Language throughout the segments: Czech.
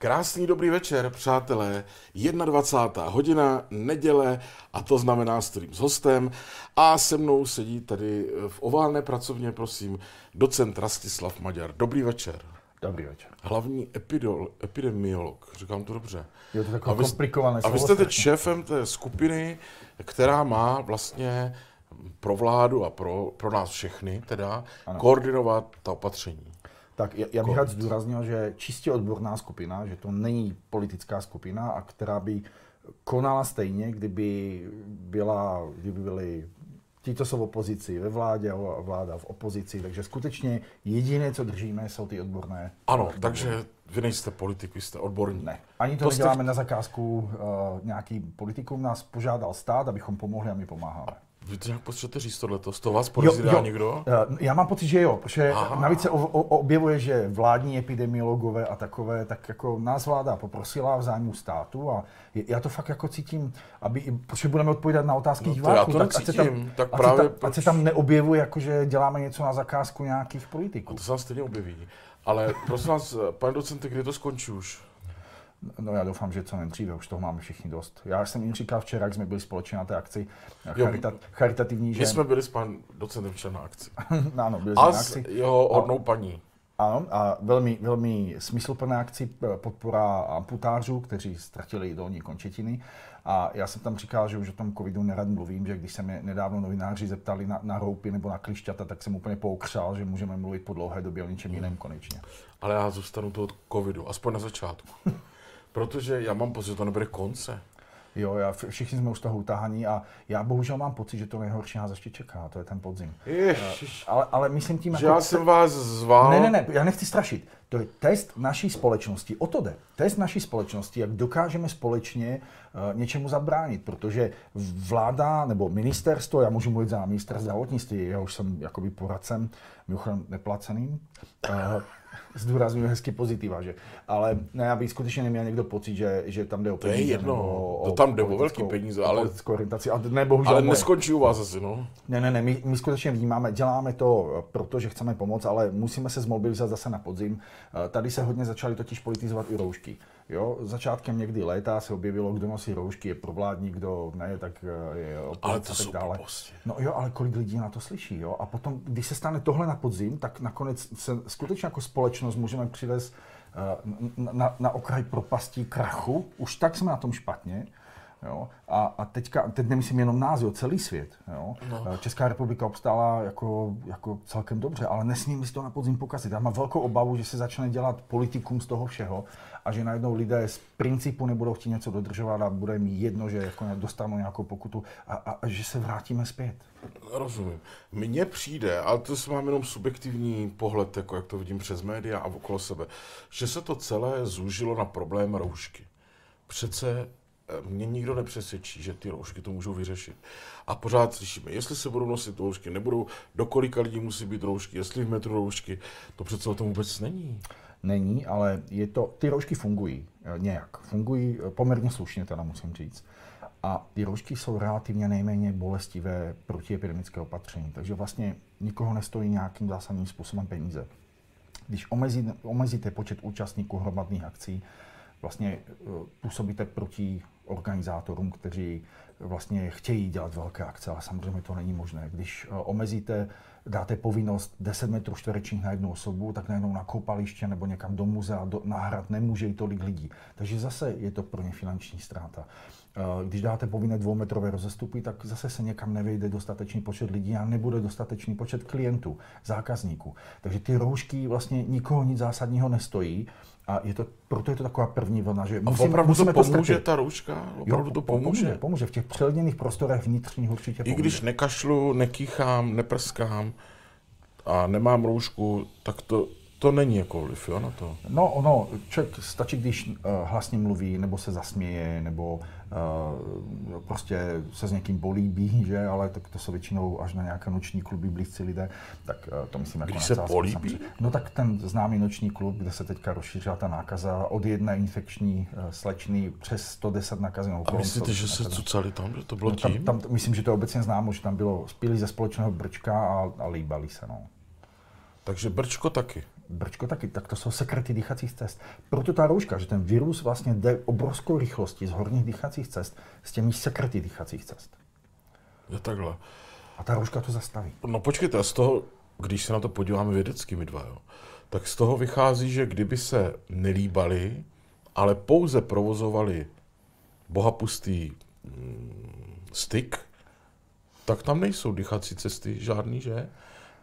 Krásný dobrý večer, přátelé. 21. hodina, neděle, a to znamená stream s hostem. A se mnou sedí tady v oválné pracovně, prosím, docent Rastislav Maďar. Dobrý večer. Dobrý večer. Hlavní epidol, epidemiolog, říkám to dobře. Je to takové komplikované A vy jste teď šéfem té skupiny, která má vlastně pro vládu a pro, pro nás všechny teda ano. koordinovat ta opatření. Tak já bych rád zdůraznil, že čistě odborná skupina, že to není politická skupina, a která by konala stejně, kdyby, byla, kdyby byly ti, co jsou v opozici ve vládě a vláda v opozici. Takže skutečně jediné, co držíme, jsou ty odborné. Ano, odborné. takže vy nejste politik, vy jste odborník. Ne, ani to, to neděláme jste... na zakázku. Uh, nějaký politikům nás požádal stát, abychom pomohli a my pomáháme. Vy to nějak potřebujete říct tohleto? Z toho vás podezírá někdo? Eh, já mám pocit, že jo, že Aha. navíc se objevuje, že vládní epidemiologové a takové, tak jako nás vláda poprosila v zájmu státu a já to fakt jako cítím, aby, protože budeme odpovídat na otázky no diváků, tak, ať se tam, tak právě ať se tam, ať se tam neobjevuje, jako že děláme něco na zakázku nějakých politiků. A to se vám stejně objeví. Ale prosím vás, pane docente, kdy to skončí už? No já doufám, že co nejdříve, už toho máme všichni dost. Já jsem jim říkal včera, jak jsme byli společně na té akci, charita, charitativní, že... My jsme byli s panem docentem včera na akci. ano, byli jsme na akci. jeho hodnou paní. Ano, a velmi, velmi smysluplné akci podpora amputářů, kteří ztratili dolní končetiny. A já jsem tam říkal, že už o tom covidu nerad mluvím, že když se mě nedávno novináři zeptali na, na roupy nebo na klišťata, tak jsem úplně poukřál, že můžeme mluvit po dlouhé době o něčem jiném konečně. Ale já zůstanu toho covidu, aspoň na začátku. Protože já mám pocit, že to nebude konce. Jo, já, všichni jsme už toho utahaní a já bohužel mám pocit, že to nejhorší nás ještě čeká, to je ten podzim. Ježiš. Ale, ale myslím tím... Že jako, já jsem vás zval... Ne, ne, ne, já nechci strašit. To je test naší společnosti, o to jde. Test naší společnosti, jak dokážeme společně uh, něčemu zabránit, protože vláda nebo ministerstvo, já můžu mluvit za minister zdravotnictví, já už jsem jakoby poradcem, mimochodem neplaceným, uh, zdůraznuju hezky pozitiva, že? Ale ne, aby skutečně neměl někdo pocit, že, že tam jde o peníze. To je jedno, o, to tam jde o velký peníze, ale, orientaci. A ne, bohužel ale neskončí u vás asi, no. Ne, ne, ne, my, my skutečně vnímáme, děláme to, protože chceme pomoct, ale musíme se zmobilizovat zase na podzim. Eh, tady se hodně začaly totiž politizovat i roušky. Jo, začátkem někdy léta se objevilo, kdo nosí roušky, je provládní, kdo ne, tak eh, je ale to a tak dále. Prostě. No jo, ale kolik lidí na to slyší, jo? A potom, když se stane tohle na podzim, tak nakonec se skutečně jako společnost můžeme přivést uh, na, na, na okraj propastí krachu. Už tak jsme na tom špatně. Jo? A, a teďka, teď nemyslím jenom nás, jo, celý svět. Jo? No. Eh, Česká republika obstála jako, jako celkem dobře, ale nesmíme si to na podzim pokazit. Já mám velkou obavu, že se začne dělat politikum z toho všeho a že najednou lidé z principu nebudou chtít něco dodržovat a bude mi jedno, že jako dostanou nějakou pokutu a, a, a že se vrátíme zpět. Rozumím. Mně přijde, ale to mám jenom subjektivní pohled, jako jak to vidím přes média a okolo sebe, že se to celé zúžilo na problém roušky. Přece eh, mě nikdo nepřesvědčí, že ty roušky to můžou vyřešit. A pořád slyšíme, jestli se budou nosit roušky, nebudou, do kolika lidí musí být roušky, jestli v metru roušky, to přece o tom vůbec není není, ale je to, ty roušky fungují eh, nějak. Fungují eh, poměrně slušně, teda musím říct. A ty roušky jsou relativně nejméně bolestivé protiepidemické opatření, takže vlastně nikoho nestojí nějakým zásadním způsobem peníze. Když omezí, omezíte počet účastníků hromadných akcí, vlastně eh, působíte proti organizátorům, kteří vlastně chtějí dělat velké akce, ale samozřejmě to není možné. Když omezíte dáte povinnost 10 metrů čtverečních na jednu osobu, tak najednou na koupaliště nebo někam do muzea, do, na hrad nemůže jít tolik lidí. Takže zase je to pro ně finanční ztráta. Eh, když dáte povinné dvoumetrové rozestupy, tak zase se někam nevejde dostatečný počet lidí a nebude dostatečný počet klientů, zákazníků. Takže ty roušky vlastně nikoho nic zásadního nestojí. A je to, proto je to taková první vlna, že musíme, a opravdu musíme to pomůže to ta rouška? Opravdu jo, to pomůže? pomůže? Pomůže, v těch přelněných prostorech vnitřních určitě pomůže. I když nekašlu, nekýchám, neprskám a nemám roušku, tak to, to není jako vliv, jo, na to? No, ono, člověk stačí, když uh, hlasně mluví, nebo se zasměje, nebo prostě se s někým políbí, že, ale tak to jsou většinou až na nějaké noční kluby blízcí lidé, tak uh, to myslím jako Když se políbí? No tak ten známý noční klub, kde se teďka rozšířila ta nákaza od jedné infekční uh, slečny přes 110 nakazenou. A myslíte, že se cucali tam, že to bylo tím? Tam, tam, myslím, že to je obecně známo, že tam bylo, spíli ze společného brčka a, a líbali se, no. Takže brčko taky. Brčko taky, tak to jsou sekrety dýchacích cest. Proto ta rouška, že ten virus vlastně jde obrovskou rychlostí z horních dýchacích cest s těmi sekrety dýchacích cest. Je takhle. A ta rouška to zastaví. No počkejte, z toho, když se na to podíváme vědecky my dva, jo, tak z toho vychází, že kdyby se nelíbali, ale pouze provozovali bohapustý mm, styk, tak tam nejsou dýchací cesty žádný, že?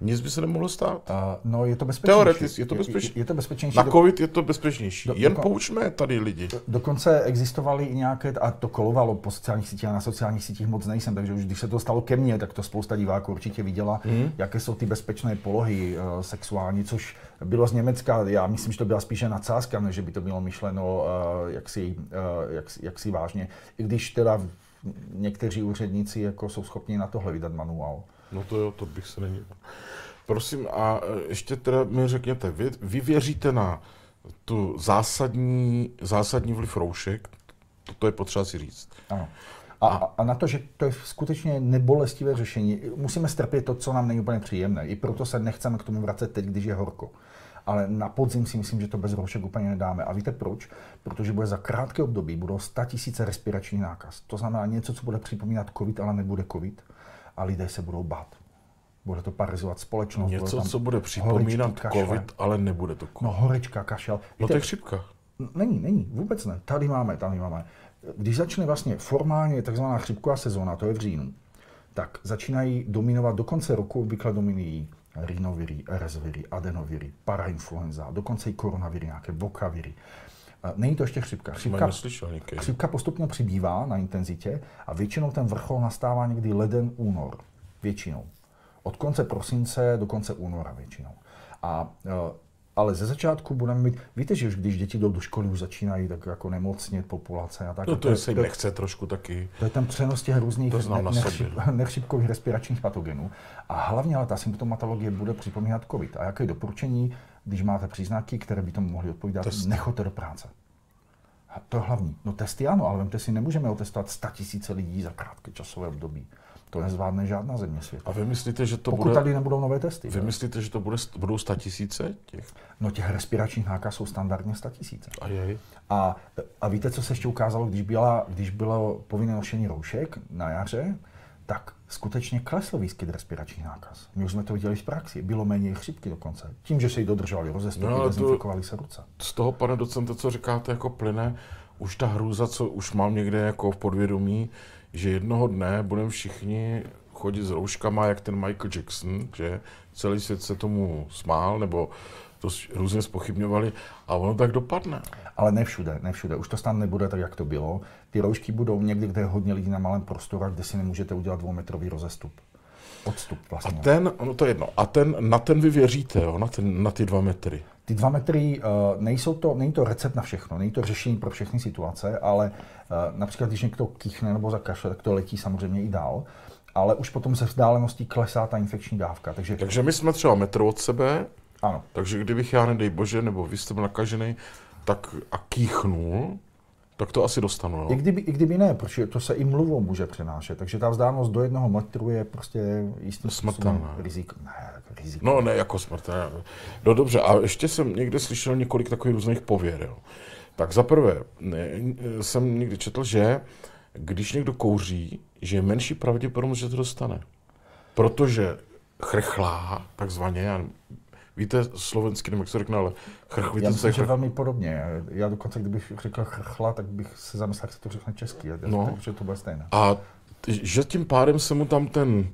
Nic by se nemohlo stát. Uh, no, je to bezpečnější. Teoreticky je to bezpečnější. Je, je to bezpečnější. Na COVID je to bezpečnější. Do- Jen doko- poučme tady lidi. Dokonce existovaly i nějaké, a to kolovalo po sociálních sítích, a na sociálních sítích moc nejsem, takže už když se to stalo ke mně, tak to spousta diváků určitě viděla, Mhm. jaké jsou ty bezpečné polohy uh, sexuální, což bylo z Německa, já myslím, že to byla spíše nadsázka, než že by to bylo myšleno uh, jaksi, uh, jak, jaksi vážně. I když teda někteří úředníci jako jsou schopni na tohle vydat manuál. No to jo, to bych se není. Prosím, a e, ještě teda mi řekněte, vy, vy věříte na tu zásadní, zásadní vliv roušek? To, to je potřeba si říct. Ano. A, a, a na to, že to je skutečně nebolestivé řešení, musíme strpět to, co nám není úplně příjemné. I proto se nechceme k tomu vracet teď, když je horko. Ale na podzim si myslím, že to bez roušek úplně nedáme. A víte proč? Protože bude za krátké období budou 100 tisíce respiračních nákaz. To znamená něco, co bude připomínat COVID, ale nebude COVID. A lidé se budou bát. Bude to parizovat společnost. Něco, co bude horečky, připomínat kašle. COVID, ale nebude to No COVID. horečka, kašel. No Víte, to je chřipka. Není, není, vůbec ne. Tady máme, tady máme. Když začne vlastně formálně takzvaná chřipková sezóna, to je v říjnu, tak začínají dominovat do konce roku, obvykle dominují rhinoviry, RS-viry, adenoviry, parainfluenza, dokonce i koronaviry, nějaké vokaviry. Není to ještě chřipka. Chřipka, chřipka postupně přibývá na intenzitě a většinou ten vrchol nastává někdy leden, únor. Většinou. Od konce prosince do konce února většinou. A, e, ale ze začátku budeme mít, víte, že už když děti jdou do školy, už začínají tak jako nemocnět populace a tak. No to je, se jim to, nechce trošku taky. to je ten přenos těch různých To nechřip, sobě. nechřipkových respiračních patogenů. A hlavně ale ta symptomatologie bude připomínat COVID. A jaké doporučení, když máte příznaky, které by tomu mohly odpovídat, Testy. nechoďte do práce. A to je hlavní. No testy ano, ale vemte si, nemůžeme otestovat 100 tisíce lidí za krátké časové období. To nezvládne žádná země světa. A vy myslíte, že to Pokud bude... tady nebudou nové testy. Vy myslíte, že to bude, budou sta tisíce těch? No těch respiračních nákaz jsou standardně 100 tisíce. A jej. A, a víte, co se ještě ukázalo, když, byla, když bylo povinné nošení roušek na jaře, tak skutečně klesl výskyt respiračních nákaz. My už jsme to viděli v praxi. Bylo méně chřipky dokonce. Tím, že se jí dodržovali rozestupy, No, dezinfikovali se ruce. Z toho, pane docente, co říkáte, jako plyne už ta hrůza, co už mám někde jako v podvědomí, že jednoho dne budeme všichni chodit s rouškama, jak ten Michael Jackson, že celý svět se tomu smál, nebo to různě spochybňovali a ono tak dopadne. Ale ne všude, ne všude. Už to snad nebude tak, jak to bylo. Ty roušky budou někdy, kde je hodně lidí na malém prostoru, a kde si nemůžete udělat dvoumetrový rozestup. Odstup A vlastně. ten, no to je jedno, a ten, na ten vy věříte, jo, na, ten, na ty dva metry. Ty dva metry, uh, nejsou to, není to recept na všechno, není to řešení pro všechny situace, ale uh, například, když někdo kýchne nebo zakašle, tak to letí samozřejmě i dál. Ale už potom se vzdáleností klesá ta infekční dávka. Takže Takže my jsme třeba metr od sebe, ano, takže kdybych já, nedej bože, nebo vy jste byl nakažený, tak a kýchnul, tak to asi dostanu, jo? I kdyby, I kdyby ne, protože to se i mluvou může přenášet. Takže ta vzdálenost do jednoho metru je prostě jistým Smrtelná. způsobem riziko. Ne, riziko. No ne, jako smrt. Ne. No dobře, a ještě jsem někde slyšel několik takových různých pověr. Jo. Tak za prvé, jsem někdy četl, že když někdo kouří, že je menší pravděpodobnost, že to dostane. Protože chrchlá, takzvaně, víte slovenský, nevím, jak se řekne, ale chrchvíte Já myslím, velmi podobně. Já dokonce, kdybych řekl chrchla, tak bych se zamyslel, jak se to řekne česky. Já No. no. že to bude stejné. A t- že tím pádem se mu tam ten,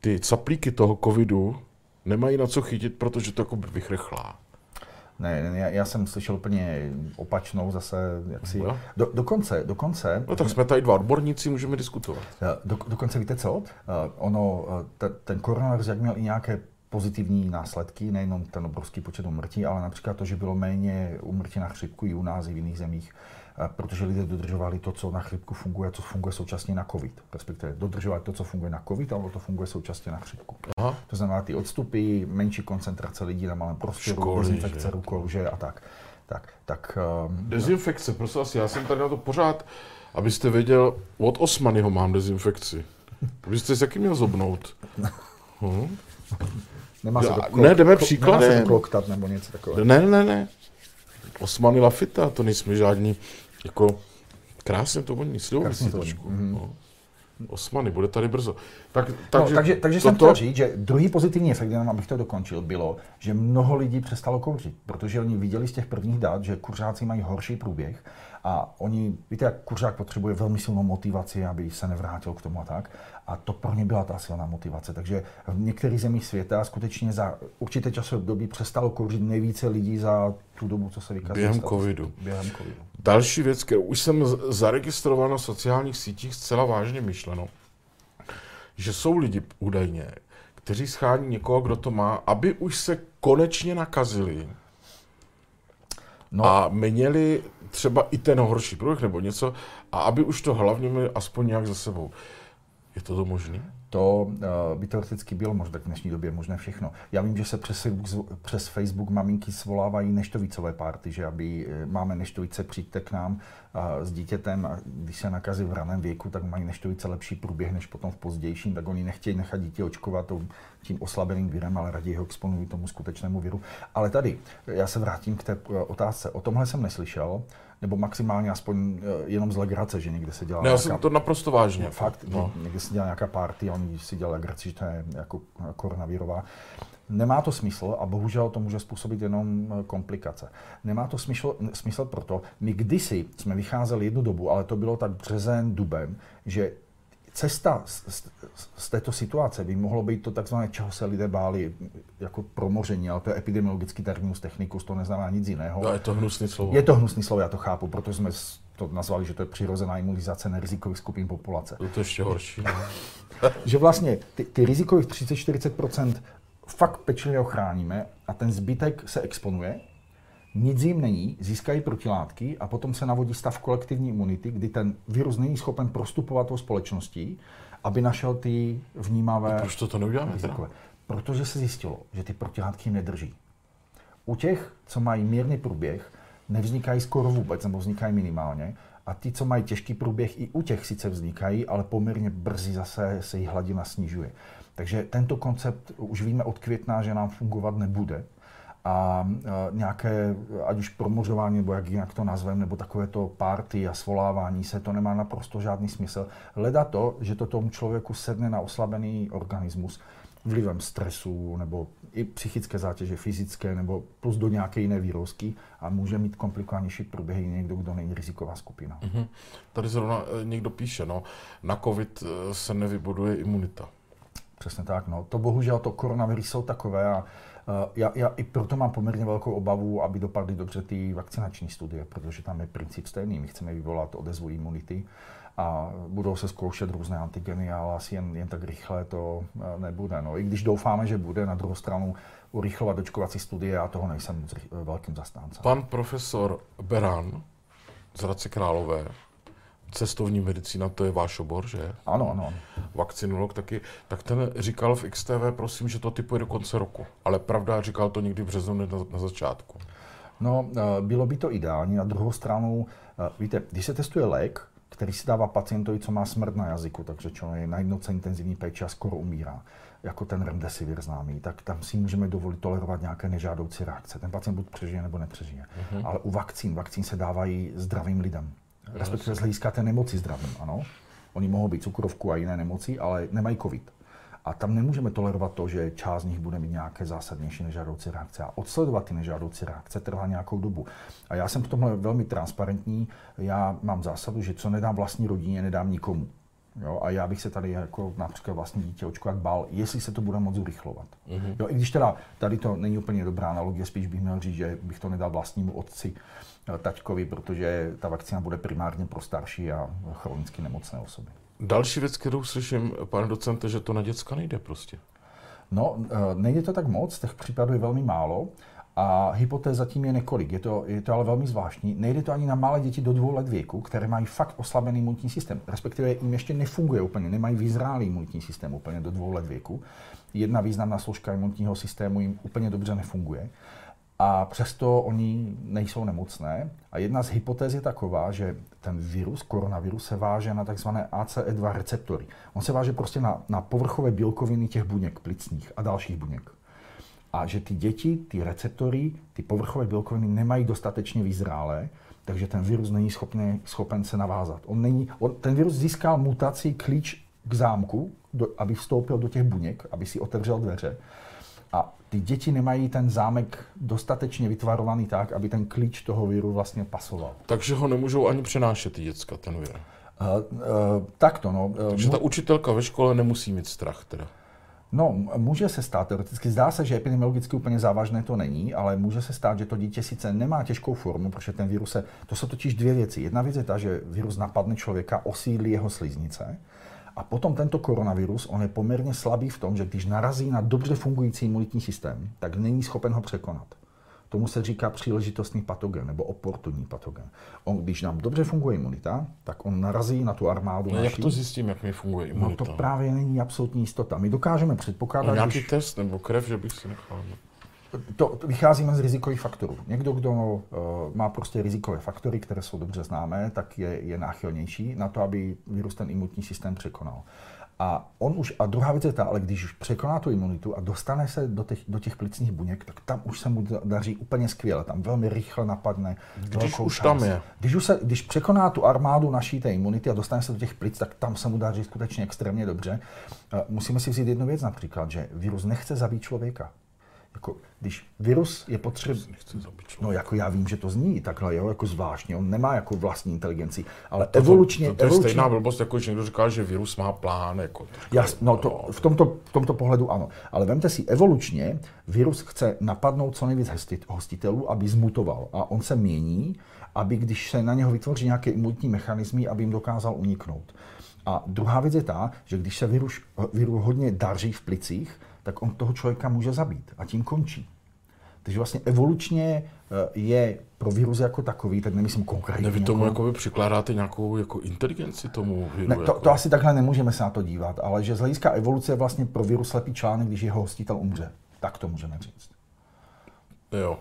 ty caplíky toho covidu nemají na co chytit, protože to jako vychrchlá. Ne, ne, já, já jsem slyšel úplně opačnou zase, jak si... Do, dokonce, dokonce, No tak jsme tady dva odborníci, můžeme diskutovat. eh, do, dokonce víte co? Eh, Ono, eh, te, ten koronavirus, jak měl i nějaké pozitivní následky, nejenom ten obrovský počet umrtí, ale například to, že bylo méně umrtí na chřipku i u nás, i v jiných zemích, eh, protože lidé dodržovali to, co na chřipku funguje, co funguje současně na COVID. Respektive dodržovali to, co funguje na COVID, ale to funguje současně na chřipku. Aha. To znamená ty odstupy, menší koncentrace lidí na malém prostoru, dezinfekce rukou, že a tak. Tak, tak um, Dezinfekce, prosím vás, já jsem tady na to pořád, abyste věděl, od Osmanyho mám dezinfekci. Vy jste s jakým měl zobnout? Hm? Nemá se to klok, ne, jdeme příkladem. Nemá se kloktat nebo něco takového. Ne, ne, ne. Osmany Lafita, to nejsme žádní, jako krásně to voní, slivový si trošku. Mm-hmm. No. Osmany, bude tady brzo. Tak, takže no, takže, takže to, jsem chtěl říct, že druhý pozitivní efekt, jenom abych to dokončil, bylo, že mnoho lidí přestalo kouřit, protože oni viděli z těch prvních dat, že kuřáci mají horší průběh a oni, víte, jak kuřák potřebuje velmi silnou motivaci, aby se nevrátil k tomu a tak. A to pro ně byla ta silná motivace. Takže v některých zemích světa skutečně za určité časové období přestalo kouřit nejvíce lidí za tu dobu, co se vykazuje. Během covidu. Během covidu. Další věc, kterou už jsem zaregistroval na sociálních sítích zcela vážně myšleno, že jsou lidi údajně, kteří schání někoho, kdo to má, aby už se konečně nakazili no. a měli třeba i ten horší průběh nebo něco, a aby už to hlavně měli aspoň nějak za sebou. Je to to možné? To uh, by teoreticky bylo možné v dnešní době, možné všechno. Já vím, že se přes Facebook, přes Facebook maminky svolávají neštovicové párty, že aby eh, máme neštovice, přijďte k nám uh, s dítětem a když se nakazí v raném věku, tak mají neštovice lepší průběh než potom v pozdějším, tak oni nechtějí nechat dítě očkovat tím oslabeným virem, ale raději ho exponují tomu skutečnému viru. Ale tady, já se vrátím k té otázce. O tomhle jsem neslyšel nebo maximálně aspoň eh, jenom z legrace, že někde se dělá. Ne, já jsem to naprosto vážně. Fakt, no. někde se dělá nějaká party a oni si dělají legraci, že to je jako koronavirová. Nemá to smysl a bohužel to může způsobit jenom eh, komplikace. Nemá to smysl, smysl proto, my kdysi jsme vycházeli jednu dobu, ale to bylo tak březen, duben, že cesta z, z, z této situace by mohlo být to takzvané, čeho se lidé báli, jako promoření, ale to je epidemiologický terminus technicus, to neznamená nic jiného. No, je to hnusný slovo. Je to hnusný slovo, já to chápu, protože jsme to nazvali, že to je přirozená imunizace nerizikových skupin populace. To je ještě horší. No. že vlastně ty, ty rizikových 30-40% fakt pečlivě ochráníme a ten zbytek se exponuje, nic jim není, získají protilátky a potom se navodí stav kolektivní imunity, kdy ten virus není schopen prostupovat tou společností, aby našel ty vnímavé... A proč to, to neuděláme? Protože se zjistilo, že ty protilátky nedrží. U těch, co mají mírný průběh, nevznikají skoro vůbec, nebo vznikají minimálně. A ty, co mají těžký průběh, i u těch sice vznikají, ale poměrně brzy zase se jejich hladina snižuje. Takže tento koncept už víme od května, že nám fungovat nebude a nějaké, ať už promořování, nebo jak jinak to nazvem, nebo takové to party a svolávání se, to nemá naprosto žádný smysl. Leda to, že to tomu člověku sedne na oslabený organismus vlivem stresu nebo i psychické zátěže, fyzické, nebo plus do nějaké jiné výrozky a může mít komplikovanější průběhy někdo, kdo není riziková skupina. Mm-hmm. Tady zrovna eh, někdo píše, no, na COVID eh, se nevybuduje imunita. Přesně tak, no. To bohužel, to koronavirus jsou takové a já, já i proto mám poměrně velkou obavu, aby dopadly dobře ty vakcinační studie, protože tam je princip stejný. My chceme vyvolat odezvu imunity a budou se zkoušet různé antigeny, ale asi jen, jen tak rychle to eh, nebude. No, I když doufáme, že bude, na druhou stranu urychlovat dočkovací studie, já toho nejsem velkým zastáncem. Pan profesor Beran z Hradce Králové cestovní medicína, to je váš obor, že? Ano, ano. Vakcinolog taky. Tak ten říkal v XTV, prosím, že to typuje do konce roku. Ale pravda, říkal to někdy v březnu na, na začátku. No, eh, bylo by to ideální. Na druhou stranu, eh, víte, když se testuje lék, který si dává pacientovi, co má smrt na jazyku, takže člověk na jednotce intenzivní péče a skoro umírá, jako ten remdesivir známý, tak tam si můžeme dovolit tolerovat nějaké nežádoucí reakce. Ten pacient buď přežije nebo nepřežije. Uh-huh. Ale u vakcín, vakcín se dávají zdravým lidem respektive z hlediska té nemoci zdravím, ano. Oni mohou být cukrovku a jiné nemoci, ale nemají covid. A tam nemůžeme tolerovat to, že část z nich bude mít nějaké zásadnější nežádoucí reakce. A odsledovat ty nežádoucí reakce trvá nějakou dobu. A já jsem v tomhle velmi transparentní. Já mám zásadu, že co nedám vlastní rodině, nedám nikomu. Jo, a já bych se tady jako například vlastní dítě očkovat bál, jestli se to bude moc urychlovat. Mm-hmm. Jo, I když teda tady to není úplně dobrá analogie, spíš bych měl říct, že bych to nedal vlastnímu otci, taťkovi, protože ta vakcína bude primárně pro starší a chronicky nemocné osoby. Další věc, kterou slyším, pane docente, že to na děcka nejde prostě. No, eh, nejde to tak moc, těch případů je velmi málo. A hypotéz zatím je několik. Je to, je to ale velmi zvláštní. Nejde to ani na malé děti do dvou let věku, které mají fakt oslabený imunitní systém. Respektive jim ještě nefunguje úplně, nemají vyzrálý imunitní systém úplně do dvou let věku. Jedna významná složka imunitního systému jim úplně dobře nefunguje a přesto oni nejsou nemocné. A jedna z hypotéz je taková, že ten virus, koronavirus, se váže na tzv. ACE2 receptory. On se váže prostě na, na povrchové bílkoviny těch buněk plicních a dalších buněk. a že ty děti, ty receptory, ty povrchové bílkoviny nemají dostatečně vyzrálé, takže ten virus není schopný, schopen se navázat. On není, on, ten virus získal mutaci klíč k zámku, do, aby vstoupil do těch buněk, aby si otevřel dveře. Ty děti nemají ten zámek dostatečně vytvarovaný tak, aby ten klíč toho viru vlastně pasoval. Takže ho nemůžou ani přenášet ty děcka, ten vir. Uh, uh, tak to, no. Takže ta učitelka ve škole nemusí mít strach teda. No, může se stát teoreticky. Zdá se, že epidemiologicky úplně závažné to není, ale může se stát, že to dítě sice nemá těžkou formu, protože ten virus se. To jsou totiž dvě věci. Jedna věc je ta, že virus napadne člověka, osídlí jeho sliznice. A potom tento koronavirus, on je poměrně slabý v tom, že když narazí na dobře fungující imunitní systém, tak není schopen ho překonat. Tomu se říká příležitostný patogen nebo oportunní patogen. On, když nám dobře funguje imunita, tak on narazí na tu armádu. No, jak to zjistím, jak mi funguje imunita? No to právě není absolutní jistota. My dokážeme předpokládat... No, nějaký když... test nebo krev, že bych si nechal. To, to vycházíme z rizikových faktorů. Někdo, kdo uh, má prostě rizikové faktory, které jsou dobře známé, tak je, je náchylnější na to, aby virus ten imunitní systém překonal. A on už, a druhá věc je ta, ale když už překoná tu imunitu a dostane se do těch, do těch plicních buněk, tak tam už se mu daří úplně skvěle. Tam velmi rychle napadne. Když už čas. tam je. Když, už se, když překoná tu armádu naší té imunity a dostane se do těch plic, tak tam se mu daří skutečně extrémně dobře. Musíme si vzít jednu věc například, že virus nechce zabít člověka. Jako, když virus je potřebný. No jako já vím, že to zní takhle, jo, jako zvláštně, on nemá jako vlastní inteligenci, ale to, evolučně... To, to, to je evolučně, stejná blbost, jako když někdo říká, že virus má plán. Jako, jas, no to, v, tomto, v tomto pohledu ano. Ale vemte si, evolučně virus chce napadnout co nejvíc hostitelů, aby zmutoval. A on se mění, aby když se na něho vytvoří nějaké imunitní mechanismy, aby jim dokázal uniknout. A druhá věc je ta, že když se virus, virus hodně daří v plicích, tak on toho člověka může zabít a tím končí. Takže vlastně evolučně eh, je pro virus jako takový, tak nemyslím konkrétně. Ne, vy tomu jako... jako přikládáte nějakou jako inteligenci tomu viru? Ne, to, jako... to, asi takhle nemůžeme se na to dívat, ale že z hlediska evoluce je vlastně pro virus slepý článek, když jeho hostitel umře. Tak to můžeme říct. Jo.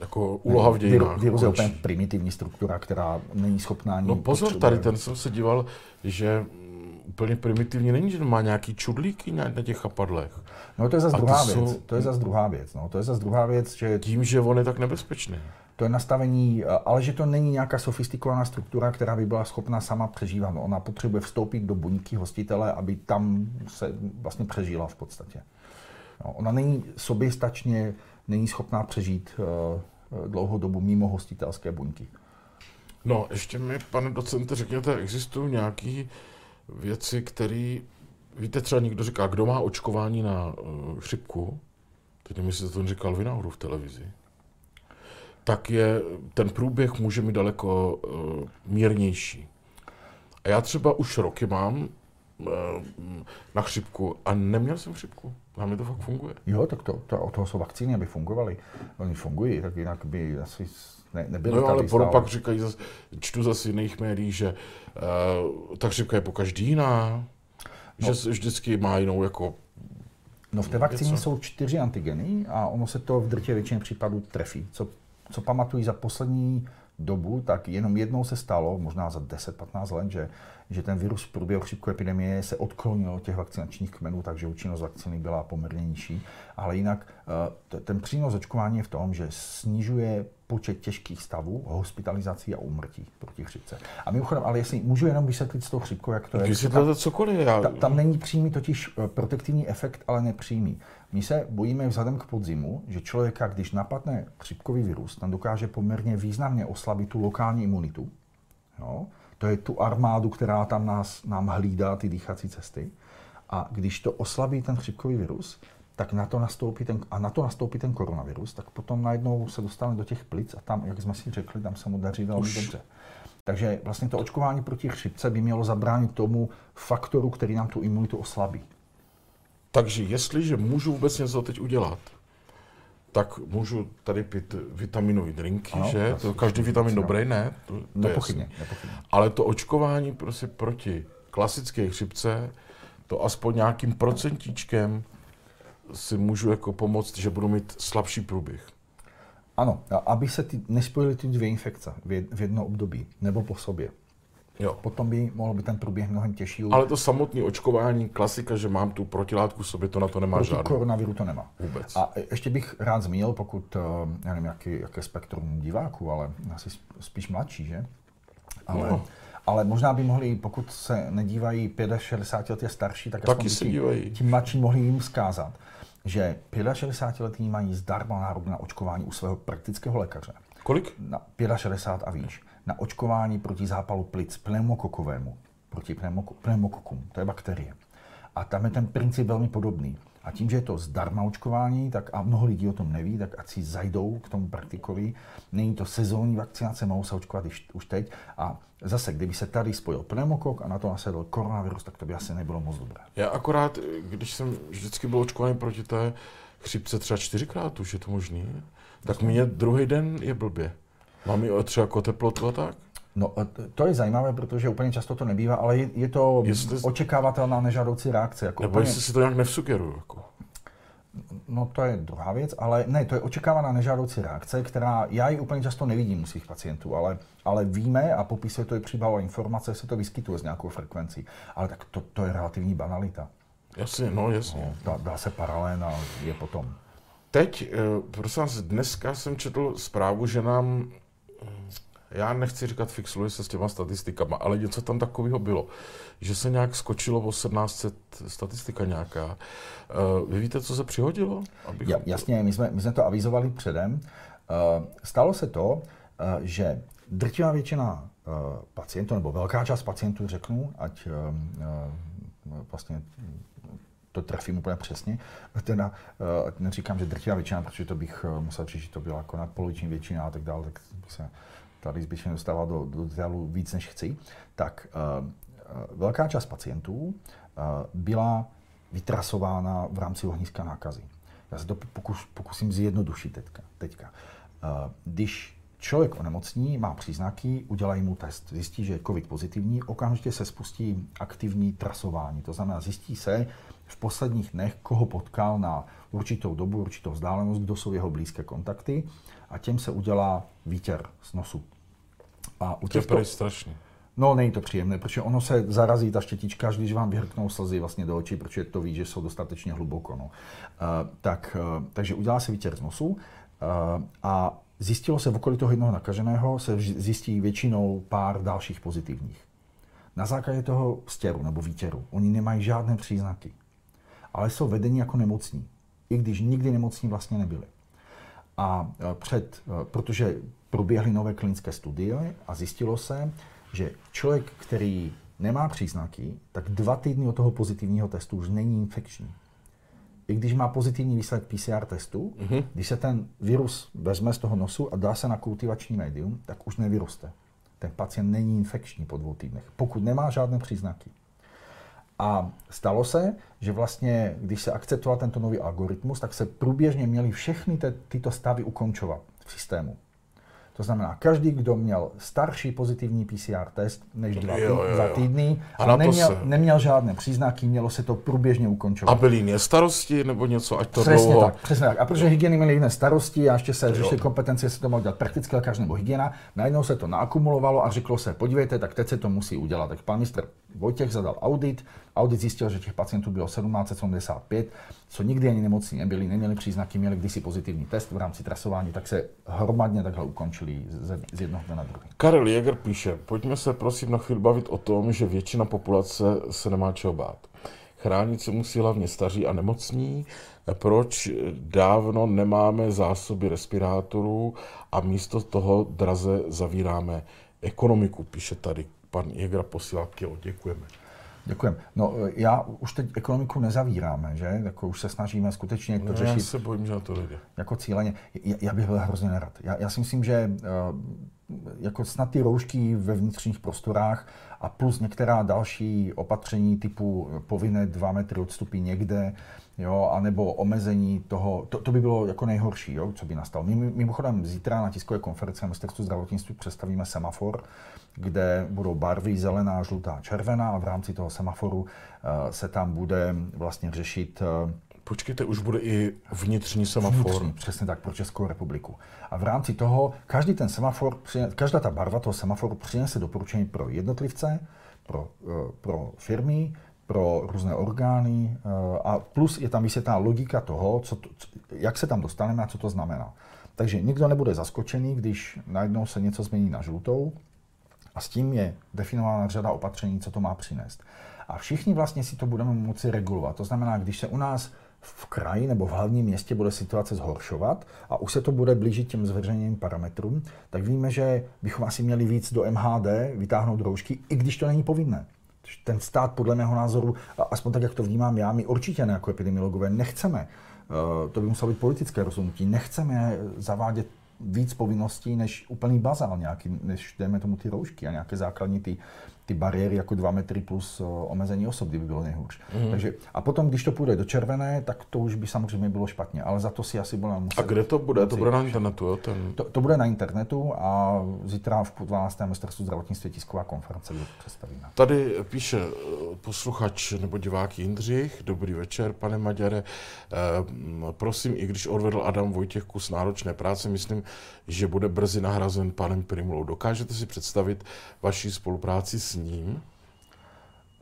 Jako úloha v dějinách. Virus je úplně primitivní struktura, která není schopná ani... No pozor, tady ten jsem se díval, že úplně primitivní není, že má nějaký čudlíky na, na těch chapadlech. No to je zase druhá jsou... věc. To je zase druhá věc. No. To je zase druhá věc, že... Tím, že on je tak nebezpečný. To je nastavení, ale že to není nějaká sofistikovaná struktura, která by byla schopna sama přežívat. No, ona potřebuje vstoupit do buňky hostitele, aby tam se vlastně přežila v podstatě. No, ona není soběstačně, není schopná přežít uh, dlouhou dobu mimo hostitelské buňky. No, ještě mi, pane docente, řekněte, existují nějaký věci, které, víte třeba někdo říká, kdo má očkování na uh, chřipku, teď nevím, jestli to říkal náhodou v televizi, tak je, ten průběh může mít daleko uh, mírnější. A já třeba už roky mám uh, na chřipku a neměl jsem chřipku. A mi to fakt funguje. Jo, tak to, to, od toho jsou vakcíny, aby fungovaly. Oni fungují, tak jinak by asi ne, nebyly No jo, ale stále. pak říkají, zase, čtu zase jiných médií, že uh, ta chřipka je po každý jiná, no. že vždycky má jinou jako No v té vakcíně něco. jsou čtyři antigeny a ono se to v drtě většině případů trefí. Co, co pamatují za poslední dobu, tak jenom jednou se stalo, možná za 10-15 let, že, že ten virus v průběhu chřipku epidemie se odklonil od těch vakcinačních kmenů, takže účinnost vakcíny byla poměrně nižší. Ale jinak eh, ten přínos očkování je v tom, že snižuje počet těžkých stavů, hospitalizací a úmrtí proti chřipce. A mimochodem, ale jestli můžu jenom vysvětlit s tou chřipkou, jak to je. Vysvětlete cokoliv. Já... Ta, tam není přímý totiž eh, protektivní efekt, ale nepřímý. My se bojíme vzhledem k podzimu, že člověka, když napadne chřipkový virus, tam dokáže poměrně významně oslabit tu lokální imunitu. Jo? To je tu armádu, která tam nás, nám hlídá ty dýchací cesty. A když to oslabí ten chřipkový virus, tak na to nastoupí ten, a na to nastoupí ten koronavirus, tak potom najednou se dostane do těch plic a tam, jak jsme si řekli, tam se mu daří velmi dobře. Takže vlastně to očkování proti chřipce by mělo zabránit tomu faktoru, který nám tu imunitu oslabí. Takže jestliže můžu vůbec něco teď udělat, tak můžu tady pít vitaminové drinky, ano, že? To každý vitamin no. dobrý, ne? To, to nepochybně, nepochybně. Ale to očkování prostě proti klasické chřipce, to aspoň nějakým procentíčkem si můžu jako pomoct, že budu mít slabší průběh. Ano, aby se ty, nespojily ty dvě infekce v jedno období nebo po sobě. Jo. Potom by mohl být ten průběh mnohem těžší. Ale to samotné očkování, klasika, že mám tu protilátku v sobě, to na to nemá Proti žádný. koronaviru to nemá. Vůbec. A ještě bych rád zmínil, pokud, eh, já nevím, jaký, jaké spektrum diváků, ale asi spíš mladší, že? Ale, no. ale možná by mohli, pokud se nedívají 65 let je starší, tak Taky se dívají. Ti mladší mohli jim zkázat, že 65 letí mají zdarma nárok na očkování u svého praktického lékaře. Kolik? Na 65 a výš. Na očkování proti zápalu plic pneumokokovému, proti pneumokokům, to je bakterie. A tam je ten princip velmi podobný. A tím, že je to zdarma očkování, tak a mnoho lidí o tom neví, tak ať si zajdou k tomu praktikovi. Není to sezónní vakcinace, mohou se očkovat už teď. A zase, kdyby se tady spojil pneumokok a na to nasedl koronavirus, tak to by asi nebylo moc dobré. Já akorát, když jsem vždycky byl očkovaný proti té chřipce třeba čtyřikrát, už je to možný, tak mě druhý den je blbě. Mám i třeba jako teplotu a tak? No, to je zajímavé, protože úplně často to nebývá, ale je, je to jestli... očekávatelná nežádoucí reakce. Jako Nebo úplně... jestli si to nějak nevsugeruju. Jako. No to je druhá věc, ale ne, to je očekávaná nežádoucí reakce, která já ji úplně často nevidím u svých pacientů, ale, ale víme a popisuje to i příbava informace, se to vyskytuje s nějakou frekvencí. Ale tak to, to je relativní banalita. Jasně, no jasně. No, dá, dá se paralén a je potom. Teď, eh, prosím vás, dneska jsem četl zprávu, že nám já nechci říkat fixluji se s těma statistikama, ale něco tam takového bylo, že se nějak skočilo o 1700 statistika nějaká. Uh, vy víte, co se přihodilo? Abychom... Ja, jasně, my jsme, my jsme to avizovali předem. Uh, stalo se to, uh, že drtivá většina pacientů, nebo velká část pacientů, řeknu, ať vlastně to trefím úplně přesně. Teda, neříkám, že drtivá většina, protože to bych musel říct, že to byla jako nadpoloviční většina a tak dále, tak se tady zbytečně dostává do, do detailu víc, než chci, tak uh, velká část pacientů byla vytrasována v rámci ohniska nákazy. Já se to pokus, pokusím zjednodušit teďka. teďka. Když člověk onemocní, má příznaky, udělají mu test, zjistí, že je COVID pozitivní, okamžitě se spustí aktivní trasování. To znamená, zjistí se v posledních dnech, koho potkal na určitou dobu, určitou vzdálenost, kdo jsou jeho blízké kontakty a těm se udělá výtěr z nosu. A u těchto... To je strašně. No, není to příjemné, protože ono se zarazí ta štětička, až když vám vyhrknou slzy vlastně do očí, protože to ví, že jsou dostatečně hluboko. No. Uh, tak, uh, takže udělá se výtěr z nosu uh, a zjistilo se v okolí toho jednoho nakaženého, se zjistí většinou pár dalších pozitivních. Na základě toho stěru nebo výtěru oni nemají žádné příznaky, ale jsou vedeni jako nemocní, i když nikdy nemocní vlastně nebyli. A před, protože proběhly nové klinické studie a zjistilo se, že člověk, který nemá příznaky, tak dva týdny od toho pozitivního testu už není infekční. I když má pozitivní výsledek PCR testu, mm-hmm. když se ten virus vezme z toho nosu a dá se na kultivační médium, tak už nevyroste. Ten pacient není infekční po dvou týdnech, pokud nemá žádné příznaky. A stalo se, že vlastně, když se akceptoval tento nový algoritmus, tak se průběžně měly všechny te, tyto stavy ukončovat v systému. To znamená, každý, kdo měl starší pozitivní PCR test než dva, jo, jo, dva týdny a, a neměl, se... neměl žádné příznaky, mělo se to průběžně ukončovat. A byly jiné starosti nebo něco, ať to přesně dlouho... tak, přesně tak. A protože hygieny měly jiné starosti a ještě se řešily kompetence, se to mohl dělat praktický lékař nebo hygiena, najednou se to naakumulovalo a řeklo se, podívejte, tak teď se to musí udělat. Tak pan ministr Vojtěch zadal audit, audit zjistil, že těch pacientů bylo 1775, co nikdy ani nemocní nebyli, neměli příznaky, měli kdysi pozitivní test v rámci trasování, tak se hromadně takhle ukončili z, jednoho dne na druhý. Karel Jäger píše, pojďme se prosím na chvíli bavit o tom, že většina populace se nemá čeho bát. Chránit se musí hlavně staří a nemocní. Proč dávno nemáme zásoby respirátorů a místo toho draze zavíráme ekonomiku, píše tady pan Jäger posílá kilo. Děkujeme. Děkujeme. No, já už teď ekonomiku nezavíráme, že? Jako už se snažíme skutečně to no, řešit. Já se bojím, že na to jde. Jako cíleně. Já, já bych byl hrozně nerad. Já, já si myslím, že uh, jako snad ty roušky ve vnitřních prostorách a plus některá další opatření typu povinné dva metry odstupy někde, jo, anebo omezení toho, to, to by bylo jako nejhorší, jo, co by nastalo. Mimochodem zítra na tiskové konferenci na ministerstvu zdravotnictví představíme semafor, kde budou barvy zelená, žlutá, červená a v rámci toho semaforu uh, se tam bude vlastně řešit uh, Počkejte, už bude i vnitřní semafor. Vnitřní, přesně tak, pro Českou republiku. A v rámci toho, každý ten semafor, každá ta barva toho semaforu přinese doporučení pro jednotlivce, pro, eh, pro firmy, pro různé orgány eh, a plus je tam vysvětlená logika toho, co to, jak se tam dostaneme a co to znamená. Takže nikdo nebude zaskočený, když najednou se něco změní na žlutou a s tím je definována řada opatření, co to má přinést. A všichni vlastně si to budeme moci regulovat. To znamená, když se u nás v kraji nebo v hlavním městě bude situace zhoršovat a už se to bude blížit těm zveřejněným parametrům, tak víme, že bychom asi měli víc do MHD vytáhnout roušky, i když to není povinné. Ten stát, podle mého názoru, aspoň tak, jak to vnímám já, my určitě ne jako epidemiologové nechceme. Eh, to by muselo být politické rozhodnutí. Nechceme zavádět víc povinností než úplný bazál nějaký, než dejme tomu ty roušky a nějaké základní ty ty bariéry jako 2 metry plus omezení osob, kdyby bylo nejhůř. Mm. Takže, a potom, když to půjde do červené, tak to už by samozřejmě bylo špatně, ale za to si asi budeme muset... A kde to bude? To bude na internetu, jo? Ten... To, to, bude na internetu a zítra v 12. ministerstvu zdravotnictví tisková konference, kde to představíme. Tady píše eh, posluchač nebo divák Jindřich. Dobrý večer, pane Maďare. E, prosím, i když odvedl Adam Vojtěch kus náročné práce, myslím, že bude brzy nahrazen panem Primulou. Dokážete si představit vaši spolupráci s ním?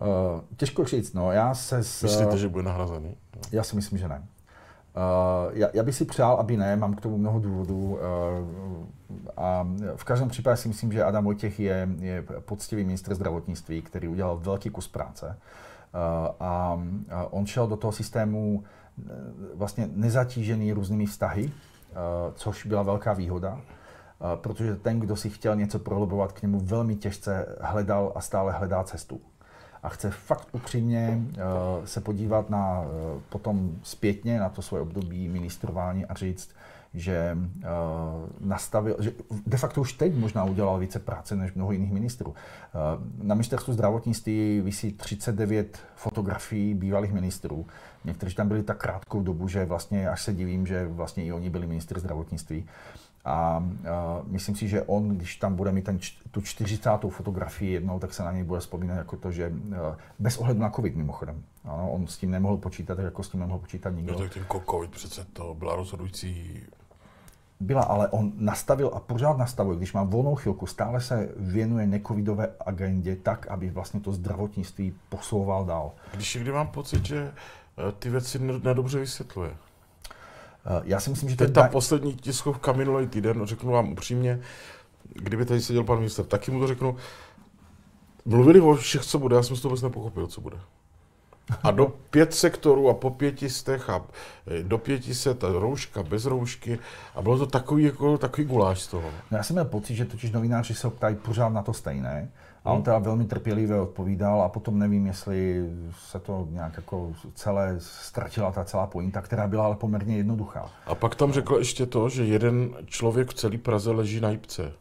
Uh, těžko říct, no. Já se s, Myslíte, že bude nahrazený? Já si myslím, že ne. Uh, já, já bych si přál, aby ne, mám k tomu mnoho důvodů. Uh, a v každém případě si myslím, že Adam Vojtěch je, je poctivý ministr zdravotnictví, který udělal velký kus práce. Uh, a, a on šel do toho systému vlastně nezatížený různými vztahy, což byla velká výhoda protože ten, kdo si chtěl něco prolobovat, k němu velmi těžce hledal a stále hledá cestu. A chce fakt upřímně se podívat na potom zpětně na to svoje období ministrování a říct, že uh, nastavil, že de facto už teď možná udělal více práce než mnoho jiných ministrů. Uh, na ministerstvu zdravotnictví vysí 39 fotografií bývalých ministrů. Někteří tam byli tak krátkou dobu, že vlastně až se divím, že vlastně i oni byli ministry zdravotnictví. Uh, a uh, myslím si, že on, když tam bude mít ten, tu 40. fotografii jednou, tak se na něj bude vzpomínat jako to, že uh, bez ohledu na covid mimochodem. Ano, on s tím nemohl počítat, jako s tím nemohl počítat nikdo. No tak ten covid přece to byla rozhodující byla, ale on nastavil a pořád nastavuje, když má volnou chvilku, stále se věnuje necovidové agendě tak, aby vlastně to zdravotnictví posouval dál. Když někdy mám pocit, že eh, ty věci nedobře vysvětluje. Eh, já si myslím, že to je ta poslední tiskovka minulý týden, řeknu vám upřímně, kdyby tady seděl pan minister, taky mu to řeknu, mluvili o všech, co bude, já jsem z toho vůbec nepochopil, co bude. A do pět sektorů a po pěti stech a eh, do pěti set a rouška bez roušky a bylo to takový, jako, takový guláš z toho. No já jsem měl pocit, že totiž novináři se ptají pořád na to stejné a on teda velmi trpělivě odpovídal a potom nevím, jestli se to nějak jako celé ztratila ta celá pointa, která byla ale poměrně jednoduchá. A pak tam řekl ještě to, že jeden člověk v celé Praze leží na jipce.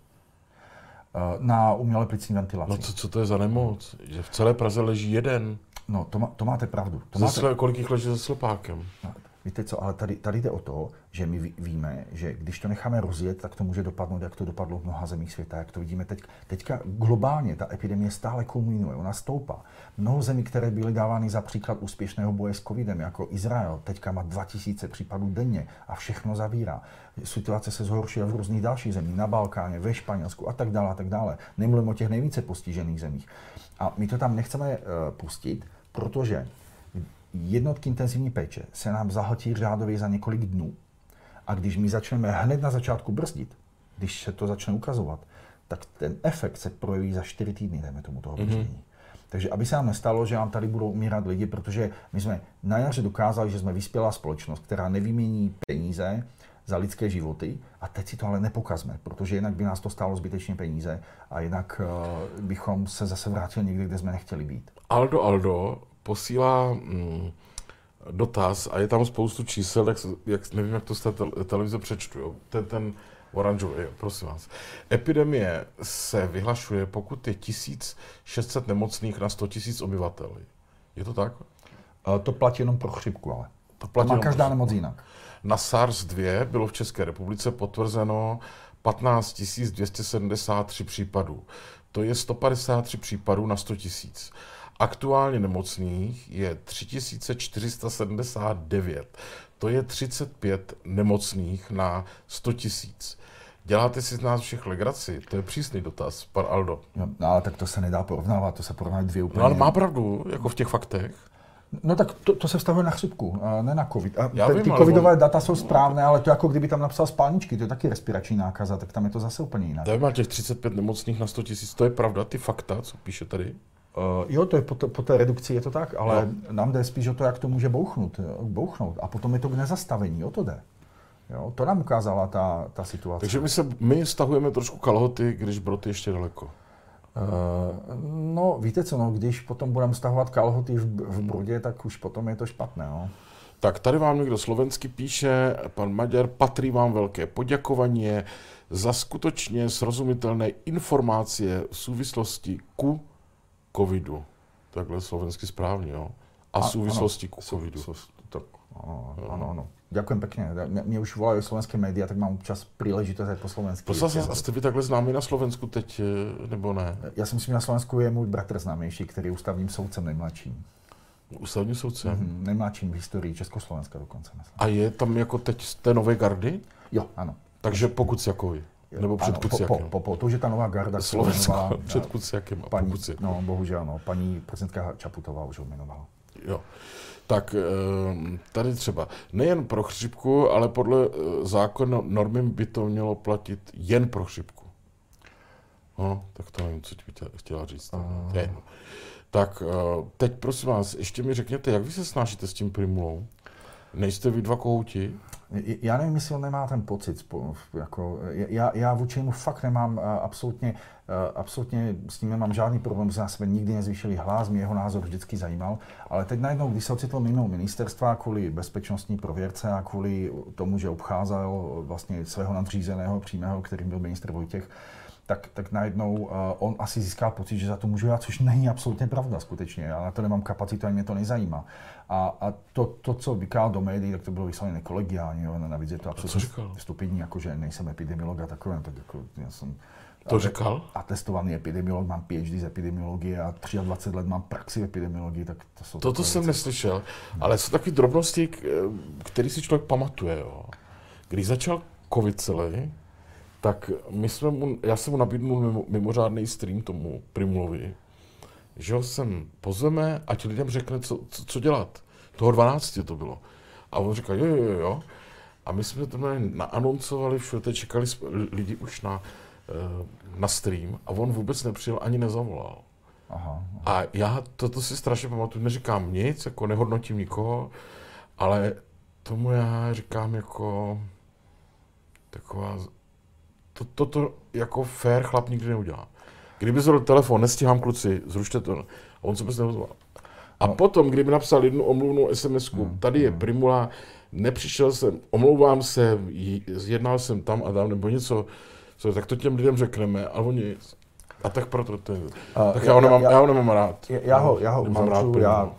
Eh, na umělé plicní ventilaci. No co, co to je za nemoc? Že v celé Praze leží jeden. No, to, má, to máte pravdu. To máte... Sle, kolik jich leží se slopákem? Víte co, ale tady, tady jde o to, že my víme, že když to necháme rozjet, tak to může dopadnout, jak to dopadlo v mnoha zemích světa, jak to vidíme teď. Teďka globálně ta epidemie stále kulminuje, ona stoupá. Mnoho zemí, které byly dávány za příklad úspěšného boje s covidem, jako Izrael, teďka má 2000 případů denně a všechno zavírá. Situace se zhoršuje v různých dalších zemích, na Balkáně, ve Španělsku a tak dále a tak dále. Nemluvím o těch nejvíce postižených zemích. A my to tam nechceme uh, pustit, protože jednotky intenzivní péče se nám zahltí řádově za několik dnů. A když my začneme hned na začátku brzdit, když se to začne ukazovat, tak ten efekt se projeví za čtyři týdny, dejme tomu toho mhm. brzdění. Mm-hmm. Takže aby se nám nestalo, že nám tady budou umírat lidi, protože my jsme na jaře dokázali, že jsme vyspělá společnost, která nevymění peníze za lidské životy a teď si to ale nepokazme, protože jinak by nás to stálo zbytečně peníze a jinak uh, bychom se zase vrátili někde, kde jsme nechtěli být. Aldo, Aldo, posílá mm, dotaz a je tam spoustu čísel, jak, jak nevím, jak to z té televize přečtu. Jo. Ten, ten oranžový, jo, prosím vás. Epidemie se vyhlašuje, pokud je 1600 nemocných na 100 000 obyvatel. Je to tak? To platí jenom pro chřipku, ale. To, platí to má každá nemoc jinak. Na SARS-2 bylo v České republice potvrzeno 15 273 případů. To je 153 případů na 100 tisíc. Aktuálně nemocných je 3479. To je 35 nemocných na 100 tisíc. Děláte si z nás všech legraci? To je přísný dotaz, pan Aldo. No, no ale tak to se nedá porovnávat, to se porovnávají dvě úplně. No ale má pravdu, jako v těch faktech. No tak to, to se vztahuje na chřipku, ne na covid. A Já te- vím, ty covidové on- data jsou správné, ale to jako kdyby tam napsal spalničky, to je taky respirační nákaza, tak tam je to zase úplně jinak. Má těch 35 nemocných na 100 tisíc, to je pravda, ty fakta, co píše tady? Uh, jo, to je po, t- po té redukci je to tak, ale nám jde spíš o to, jak to může bouchnout, jo, bouchnout. A potom je to k nezastavení, o to jde. Jo, to nám ukázala ta, ta situace. Takže my, se, my stahujeme trošku kalhoty, když brod je ještě daleko. Uh, no, víte co, no, když potom budeme stahovat kalhoty v, v brodě, tak už potom je to špatné. No. Tak tady vám někdo slovensky píše, pan Maďar, patří vám velké poděkování za skutečně srozumitelné informace v souvislosti ku covidu. Takhle slovensky správně, jo? A v A- souvislosti ano, ku covidu. So, so, tak, ano, ano, ano. Ďakujem pekne. Mě, už volají slovenské média, tak mám občas příležitost aj po slovensky. Poslal jsem, a jste vy takhle známý na Slovensku teď, eh, nebo ne? Já si myslím, že na Slovensku je můj bratr známější, který je ústavním soudcem nejmladším. Ústavní soudce. Mm, nejmladším v historii Československa dokonce. Myslím. A je tam jako teď z té nové gardy? Jo, ano. Takže po Kuciakovi. Nebo před ano, po, po, Kuciakem. po, po, to, že ta nová garda, Slovensko před Kuciakem a paní, Kuciaku. no, bohužel, no, paní prezidentka Čaputová už ho jmenovala. Jo. Tak ehm, tady třeba nejen pro chřipku, ale podle eh, zákona normy by to mělo platit jen pro chřipku. No, tak to nevím, co ti chtěla- chtěla říct. Jedno. Tak eh, teď prosím vás, ještě mi řekněte, jak vy se snášíte s tím primulou? Nejste vy dva kohouti? Já nevím, jestli on nemá ten pocit, jako, já, já vůči němu fakt nemám absolutně, absolutně s tím nemám žádný problém, na sebe nikdy nezvýšili hlas, mě jeho názor vždycky zajímal, ale teď najednou, když se ocitl mimo ministerstva kvůli bezpečnostní prověrce a kvůli tomu, že obcházel vlastně svého nadřízeného přímého, kterým byl ministr Vojtěch, tak, tak najednou uh, on asi získá pocit, že za to můžu já, což není absolutně pravda skutečně. Já na to nemám kapacitu, ani mě to nezajímá. A, a to, to, co vykál do médií, tak to bylo vysloveně nekolegiální. Jo? Navíc je to absolutně stupidní, jako že nejsem epidemiolog a takové. Tak jako, já jsem To říkal? atestovaný epidemiolog, mám PhD z epidemiologie a 23 let mám praxi v epidemiologii, tak to jsou Toto jsem věci. neslyšel, ale jsou takové drobnosti, eh, který si člověk pamatuje. Jo. Když začal covid celý, tak my jsme mu, já jsem mu nabídnul mimo, mimořádný stream tomu Primulovi, že ho sem pozveme, ať lidem řekne, co, co, co dělat. Toho 12 to bylo. A on říkal, jo, jo, jo, jo. A my jsme to naanoncovali, všude čekali lidi už na, eh, na stream a on vůbec nepřijel ani nezavolal. Aha. A já toto si strašně pamatuju, neříkám nic, jako nehodnotím nikoho, ale tomu já říkám jako taková, to, toto jako fair chlap nikdy neudělá. Kdyby zvedl telefon, nestíhám kluci, zrušte to, a on se vůbec neozval. A No. potom, kdyby napsal jednu omluvnou sms Hmm, tady je Primula, nepřišel jsem, omlouvám se, j- jednal jsem tam a tam, nebo něco, co, tak to těm lidem řekneme, a oni. A tak proto to je. A Tak já- já ho nemám, já- já ho nemám rád. Já, já ho, já ho Nemám rád Primulu. já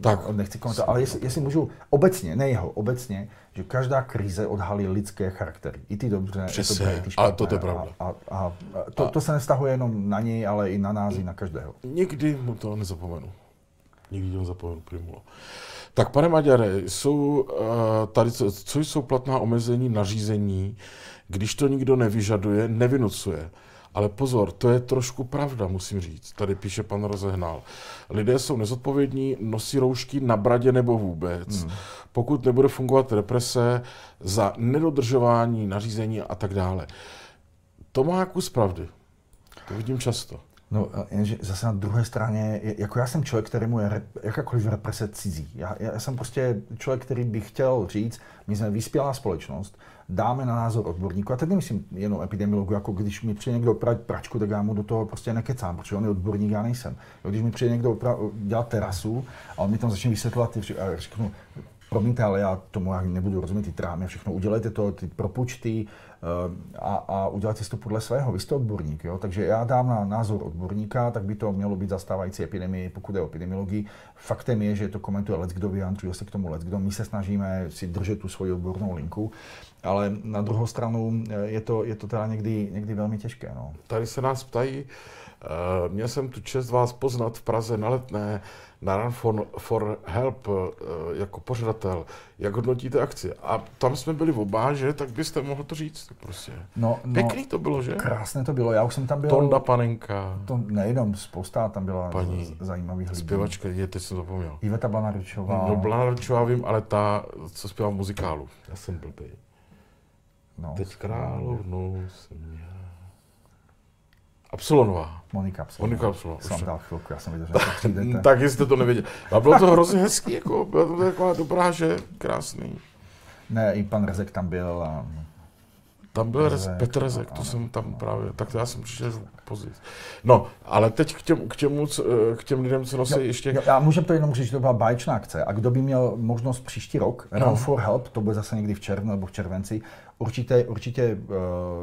Tak. nechci komentovat, ale jestli, jestli můžu obecně, ne jeho, obecně, že každá krize odhalí lidské charaktery. I ty dobře, Přesně, i dobré, i ty špatné. to je pravda. A, a, a, a to, to se nestahuje jenom na něj, ale i na nás, i na každého. Nikdy mu to nezapomenu. Nikdy to nezapomenu Primulo. Tak pane Maďare, jsou uh, tady, co, co jsou platná omezení nařízení, když to nikdo nevyžaduje, nevynucuje. Ale pozor, to je trošku pravda, musím říct. Tady píše pan Rozehnal. Lidé jsou nezodpovědní, nosí roušky na bradě nebo vůbec. Hmm. Pokud nebude fungovat represe za nedodržování nařízení a tak dále. To má kus pravdy. To vidím často. No, jenže zase na druhé straně, jako já jsem člověk, kterému je rep, jakákoliv represe cizí. Já, já jsem prostě člověk, který by chtěl říct, my jsme vyspělá společnost, dáme na názor odborníků, a teď nemyslím jenom epidemiologu, jako když mi přijde někdo opravit pračku, tak já mu do toho prostě nekecám, protože on je odborník, já nejsem. Když mi přijde někdo opra- dělat terasu a on mi tam začne vysvětlovat, a řeknu, promiňte, ale já tomu já nebudu rozumět ty trámy, všechno, udělejte to, ty propočty eh, a, a udělejte si to podle svého, vy jste odborník, jo? takže já dám na názor odborníka, tak by to mělo být zastávající epidemii, pokud je o epidemiologii. Faktem je, že to komentuje let, kdo vyjadřuje se k tomu let, kdo my se snažíme si držet tu svoji odbornou linku, ale na druhou stranu eh, je to, je to teda někdy, někdy velmi těžké. No. Tady se nás ptají, Uh, měl jsem tu čest vás poznat v Praze na letné na Run for, for Help uh, jako pořadatel. Jak hodnotíte akci? A tam jsme byli v oba, že? Tak byste mohl to říct. Prostě. No, no, Pěkný to bylo, že? Krásné to bylo. Já už jsem tam byl... Tonda Panenka. To nejenom spousta, tam byla Paní zajímavých lidí. Zpěvačka, je, teď jsem zapomněl. Iveta Blanaručová. No, Blanaručová vím, ale ta, co zpěvá v muzikálu. Já jsem blbý. No, Teď královnou jsem já. Absolonová. Monika Absolonová. Monika Absolonová. Jsem dal chvilku, já jsem viděl, že to přijdete. Taky jste to nevěděli. A bylo to hrozně hezký, jako, byla to taková dobrá, že? Krásný. Ne, i pan Rezek tam byl a Tam byl Rez, Rezek, Petr Rezek, to jsem tam právě, tak to já jsem přišel později. No, ale teď k těm, k, těmu, co- k těm lidem, co nosí Jo, ještě... Jo, já můžem to jenom říct, že to byla báječná akce. A kdo by měl možnost příští rok, No. Run for Help, to bude zase někdy v červnu nebo v červenci, určitě, určitě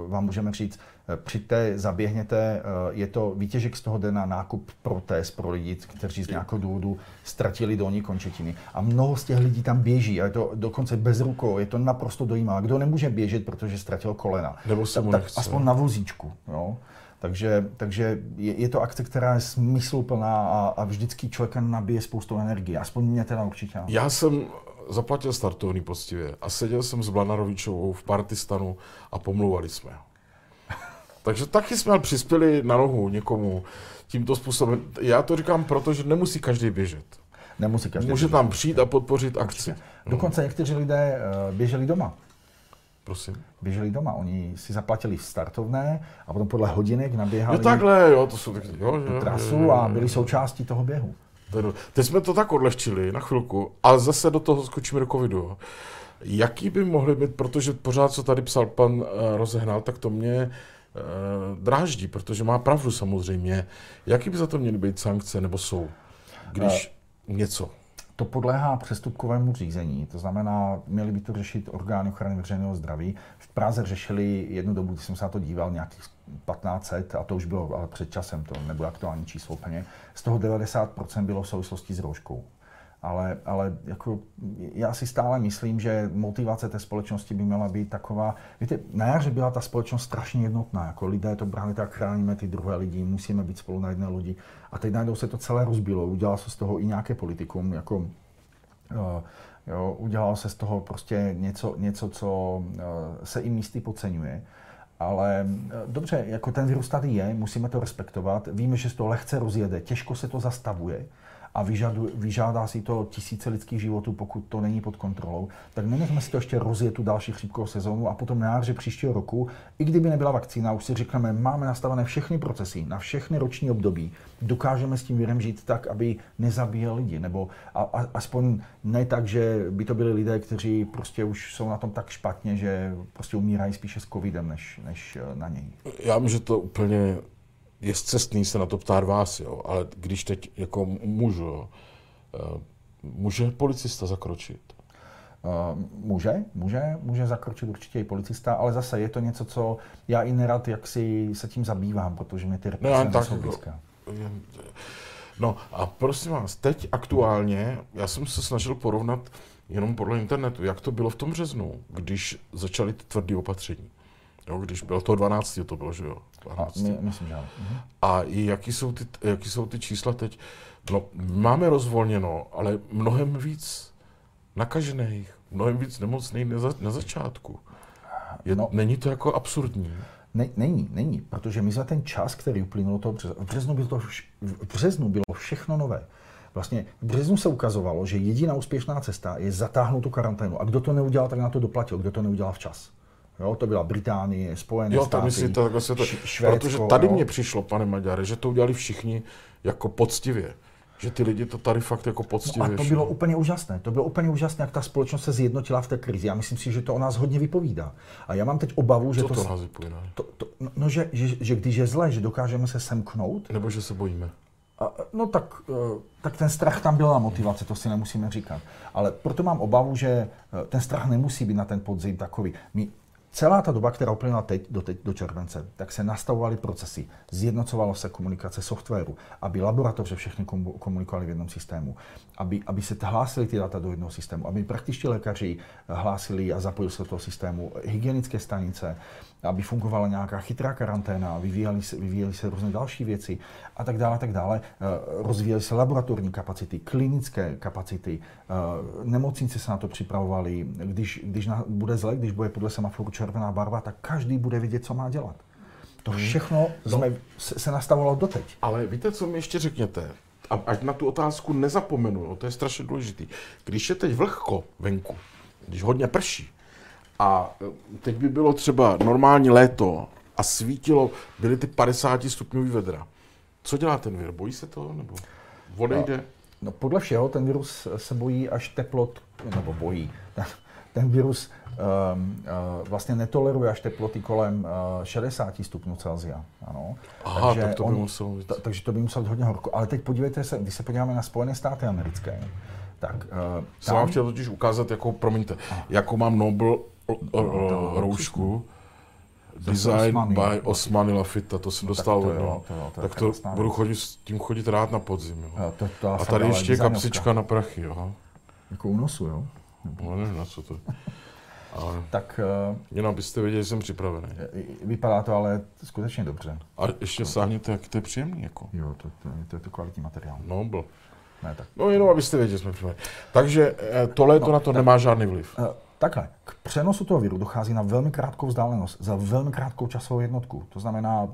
uh, vám můžeme říct, přijďte, zaběhněte, uh, je to výtěžek z toho jde na nákup protest pro lidi, kteří z nějakého důvodu ztratili dolní končetiny. A mnoho z těch lidí tam běží a je to dokonce bez rukou, je to naprosto dojímavé. Kdo nemůže běžet, protože ztratil kolena, Nebo se mu tak nechce. aspoň na vozíčku. Jo? Takže, takže je, je to akce, která je smysluplná a, a vždycky člověka nabije spoustu energie. Aspoň mě teda určitě. Já jsem zaplatil startovný poctivě a seděl jsem s Blanarovičovou v Partistanu a pomlouvali jsme ho. Takže taky jsme přispěli na nohu někomu tímto způsobem. Já to říkám proto, že nemusí každý běžet. Nemusí každý. Může běžet. tam přijít a podpořit akci. Dokonce někteří lidé eh, běželi doma. Prosím. Běželi doma. Oni si zaplatili startovné a potom podle hodinek naběhali Jo, takhle, jo, to jsou taky, jo, jo, tu jo, trasu jo, a jo. byli součástí toho běhu. Teď jsme to tak odlehčili na chvilku, ale zase do toho skočíme do covidu. jo. Jaký by mohly být, protože pořád, co tady psal pan eh, Rozehnal, tak to mě eh, dráždí, protože má pravdu samozřejmě. Jaký by za to měly být sankce, nebo jsou, když něco? To podléhá přestupkovému řízení, to znamená, měli by to řešit orgány ochrany veřejného zdraví. V Praze řešili jednu dobu, když jsem se na to díval, nějakých 1500, a to už bylo ale před časem, to nebude aktuální číslo úplně, z toho 90% bylo v souvislosti s rouškou. Ale, ale jako, já si stále myslím, že motivace té společnosti by měla být taková, víte, na jaře byla ta společnost strašně jednotná, jako lidé to brali tak, chráníme ty druhé lidi, musíme být spolu na jedné lodi. A teď najednou se to celé rozbilo, udělalo se z toho i nějaké politikum, jako eh, Jo, udělalo se z toho prostě něco, něco co eh, se i místy podceňuje. Ale eh, dobře, jako ten virus tady je, musíme to respektovat. Víme, že se to lehce rozjede, těžko se to zastavuje a vyžadu, vyžádá si to tisíce lidských životů, pokud to není pod kontrolou. Tak nenechme si to ještě rozjet tu další chřipkovou sezónu a potom na jaře příštího roku, i kdyby nebyla vakcína, už si řekneme, máme nastavené všechny procesy na všechny roční období, dokážeme s tím virem žít tak, aby nezabíjel lidi, nebo a, a, aspoň ne tak, že by to byli lidé, kteří prostě už jsou na tom tak špatně, že prostě umírají spíše s covidem, než, než eh, na něj. Já vím, že to úplně je cestný se na to ptát vás, jo, ale když teď jako můžu, jo, eh, může policista zakročit? Uh, může, může, může zakročit určitě i policista, ale zase je to něco, co já i nerad jak si se tím zabývám, protože mě ty No, represe tak jako- blízké. Jen- No a prosím vás, teď aktuálně, já jsem se snažil porovnat jenom podle internetu, jak to bylo v tom březnu, když začaly ty tvrdé opatření. Jo, když bylo to 12. to bylo, že jo? A 12. my, myslím, že ano. Mhm. A i jaký jsou, ty, jaký jsou ty čísla teď? No, máme rozvolněno, ale mnohem víc nakažených, mnohem víc nemocných na, za, na začátku. Je, No. Není to jako absurdní? Ne, není, není, protože my za ten čas, který uplynul toho března, v březnu, bylo to, vš- v březnu bylo všechno nové. Vlastně v březnu se ukazovalo, že jediná úspěšná cesta je zatáhnout tu karanténu. A kdo to neudělal, tak na to doplatil. Kdo to neudělal včas. Jo, to byla Británie, Spojené Jo, státy, to myslíte takhle se to... Švédsko, Protože tady jo. mně přišlo, pane Maďare, že to udělali všichni jako poctivě. Že ty lidi to tady fakt jako poctivě No a to bylo úplně úžasné. To bylo úplně úžasné, jak ta společnost se zjednotila v té krizi. Já myslím si, že to o nás hodně vypovídá. A já mám teď obavu, že Co to, to nás vyplyne? to, to no, no, že, že, že, když je zle, že dokážeme se semknout, Nebo že se bojíme? a, no tak, eh, tak ten strach tam byla motivace, to si nemusíme říkat. Ale proto mám obavu, že eh, ten strach nemusí být na ten podzim takový. My celá ta doba, která uplynula teď, do, teď, do července, tak se nastavovaly procesy, zjednocovalo se komunikace softwaru, aby laboratoře všechny komunikovali v jednom systému, aby, aby se hlásily ty data do jednoho systému, aby praktičtí lékaři hlásili a zapojili se do toho systému, hygienické stanice, aby fungovala nějaká chytrá karanténa, vyvíjely se, vyvíjely se různé další věci a tak dále, a tak dále. Eh, rozvíjely se laboratorní kapacity, klinické kapacity, eh, nemocnice se na to připravovaly. Když, když na, bude zle, když bude podle semaforu červená barva, tak každý bude vědět, co má dělat. To hmm. všechno no. jsme, se, se nastavovalo doteď. Ale víte, co mi ještě řekněte? A ať na tu otázku nezapomenu, no, to je strašně důležitý. Když je teď vlhko venku, když hodně prší, a teď by bylo třeba normální léto a svítilo, byly ty 50 stupňový vedra. Co dělá ten vir? Bojí se to? Nebo odejde? No, no podle všeho ten virus se bojí až teplot, nebo bojí. Ten virus um, uh, vlastně netoleruje až teploty kolem uh, 60 stupňů Celsia. Ano. Aha, takže tak to by on, muselo být. Ta, takže to by muselo být hodně horko. Ale teď podívejte se, když se podíváme na Spojené státy americké, tak uh, Jsem vám chtěl totiž ukázat, jako, promiňte, jakou mám Nobel roušku. Design by Osmany Lafita, to jsem no, dostal. Tak to, jo, to, jo, to tak to budu chodit, s tím chodit rád na podzim. Jo. Jo, to, to a tady ještě kapsička na prachy. Jo. Jako u nosu, jo? No, nevím, na co to ale tak, uh, jenom abyste věděli, že jsem připravený. Vypadá to ale skutečně dobře. A ještě sáhněte, jak to je příjemný. Jako. Jo, to, to, to je to kvalitní materiál. No, byl. Ne, tak. No jenom abyste věděli, že jsme připraveni. Takže eh, tohle no, to na to tak, nemá žádný vliv. Uh, Takhle, k přenosu toho viru dochází na velmi krátkou vzdálenost, za velmi krátkou časovou jednotku. To znamená,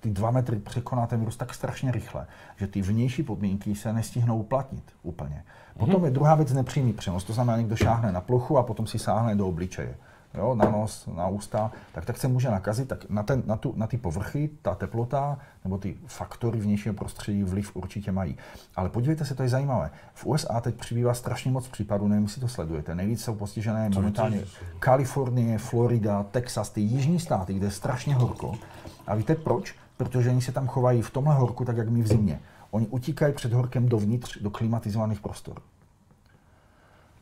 ty dva metry překoná ten virus tak strašně rychle, že ty vnější podmínky se nestihnou uplatnit úplně. Potom je druhá věc nepřímý přenos, to znamená, někdo šáhne na plochu a potom si sáhne do obličeje jo, na nos, na ústa, tak tak se může nakazit, tak na, ten, na, tu, na ty povrchy ta teplota nebo ty faktory vnějšího prostředí vliv určitě mají. Ale podívejte se, to je zajímavé. V USA teď přibývá strašně moc případů, nevím, jestli to sledujete. Nejvíc jsou postižené momentálně Kalifornie, Florida, Texas, ty jižní státy, kde je strašně horko. A víte proč? Protože oni se tam chovají v tomhle horku tak, jak my v zimě. Oni utíkají před horkem dovnitř do klimatizovaných prostor.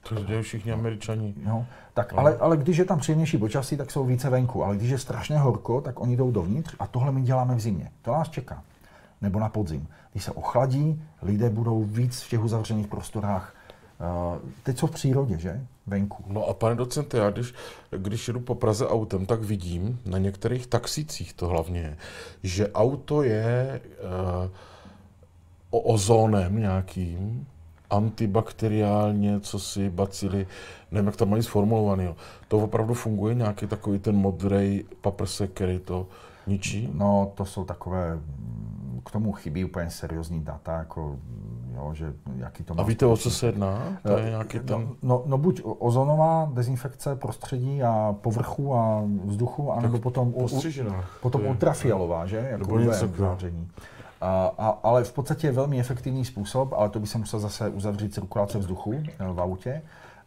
To dělají všichni američani. No, tak, no. ale, ale když je tam příjemnější počasí, tak jsou více venku. Ale když je strašně horko, tak oni jdou dovnitř a tohle my děláme v zimě. To nás čeká. Nebo na podzim. Když se ochladí, lidé budou víc v těch uzavřených prostorách. Uh, teď jsou v přírodě, že? Venku. No a pane docente, já když, když jedu po Praze autem, tak vidím na některých taxicích to hlavně, že auto je uh, o ozónem nějakým, antibakteriálně, co si bacily, nevím, jak to mají sformulovaný. Jo. To opravdu funguje, nějaký takový ten modrý paprsek, který to ničí? No, to jsou takové, k tomu chybí úplně seriózní data, jako, jo, že jaký to má... A víte, o co se jedná? To je nějaký tam... no, no, no, buď ozonová dezinfekce prostředí a povrchu a vzduchu, anebo potom, u, potom ultrafialová, že? Jako Nebo něco, a, a, ale v podstatě je velmi efektivní způsob, ale to by se musel zase uzavřít cirkulace vzduchu eh, v autě,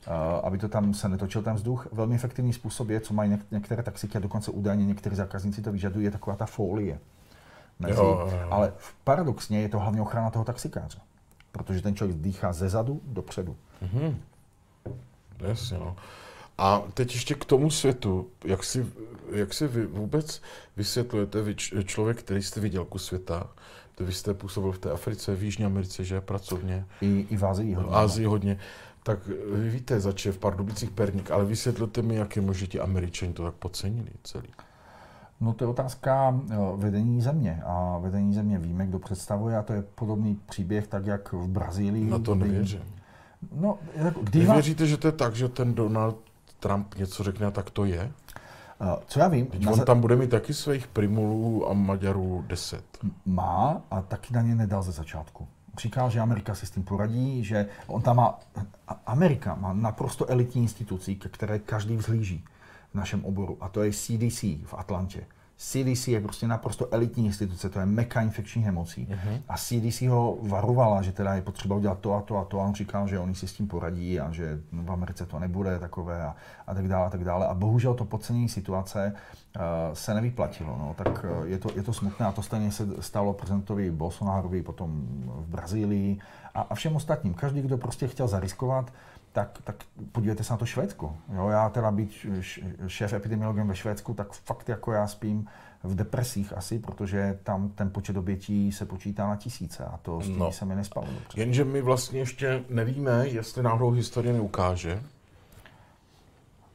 uh, aby to tam se netočil ten vzduch. Velmi efektivní způsob je, co mají něk- některé taxiky a dokonce údajně někteří zákazníci to vyžadují, je taková ta folie. Mezi, jo, jo. Ale paradoxně je to hlavně ochrana toho taxikáře, protože ten člověk dýchá ze zadu dopředu. Mm-hmm. Jasně, no. A teď ještě k tomu světu. Jak si, jak si vy vůbec vysvětlujete, vy člověk, který jste viděl ku světa, vy jste působil v té Africe, v Jižní Americe, že pracovně. I, i v Ázii hodně. V Ázii hodně. Tak vy víte, zač v Pardubicích Perník, ale vysvětlete mi, jak je možné, ti Američani to tak podcenili celý. No to je otázka vedení země. A vedení země víme, kdo představuje, a to je podobný příběh, tak jak v Brazílii. Na to nevěřím. No, jako, když Vy věříte, že to je tak, že ten Donald Trump něco řekne a tak to je? Co já vím... Teď on tam bude mít taky svých primulů a Maďarů deset. Má a taky na ně nedal ze začátku. Říkal, že Amerika si s tím poradí, že on tam má... Amerika má naprosto elitní instituci, ke které každý vzhlíží v našem oboru, a to je CDC v Atlantě. CDC je prostě naprosto elitní instituce, to je meka infekčních nemocí. Uh-huh. A CDC ho varovala, že teda je potřeba udělat to a to a to. A on říkal, že oni si s tím poradí a že v Americe to nebude takové a, a tak dále a tak dále. A bohužel to podcenění situace uh, se nevyplatilo. No. Tak uh, je, to, je to smutné a to stejně se stalo prezidentovi Bolsonarovi potom v Brazílii a, a všem ostatním. Každý, kdo prostě chtěl zariskovat, tak, tak podívejte se na to Švédsko. Jo, já teda být šéf epidemiologem ve Švédsku, tak fakt jako já spím v depresích asi, protože tam ten počet obětí se počítá na tisíce a to s tím no. se mi nespalo dobře. Jenže my vlastně ještě nevíme, jestli náhodou historie neukáže.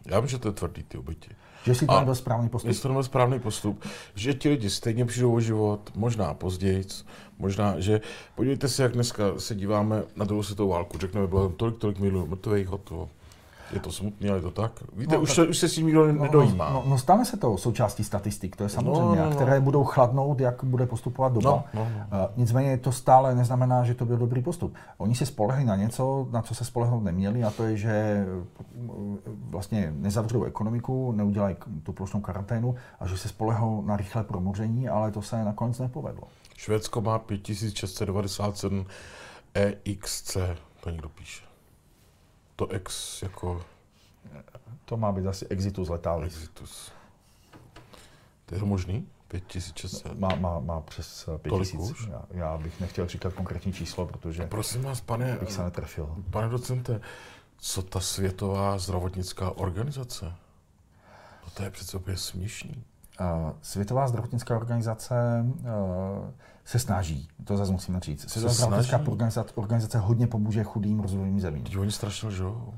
Já vím, že to je tvrdý, ty oběti. Že si to nebyl správný postup. Jestli to nebyl správný postup, že ti lidi stejně přijdou o život, možná později, možná, že podívejte se, jak dneska se díváme na druhou světovou válku, řekneme, bylo tolik, tolik milionů mrtvých, hotovo. Je to smutné, ale je to tak? Víte, no, už, tak, se, už se s tím nikdo no, nedojímá. No, no, stane se to součástí statistik, to je samozřejmě, no, no, no. které budou chladnout, jak bude postupovat doba. No, no, no. Uh, nicméně to stále neznamená, že to byl dobrý postup. Oni se spolehli na něco, na co se spolehnout neměli, a to je, že eh, vlastně nezavřou ekonomiku, neudělají tu plošnou karanténu a že se spolehnou na rychlé promoření, ale to se nakonec nepovedlo. Švédsko má 5697 EXC, to někdo píše to ex jako... To má být asi exitus letalis. Exitus. To je to možný? 5600? Má, má, má přes 5000. Já, já bych nechtěl říkat konkrétní číslo, protože Prosím vás, pane, bych se netrefil. Pane docente, co ta Světová zdravotnická organizace? No to je přece úplně směšný. Světová zdravotnická organizace uh, se snaží, to zase musíme říct. Zdravotnická organizace, organizace hodně pomůže chudým rozvojovým zemím. Teď oni strašně lžou.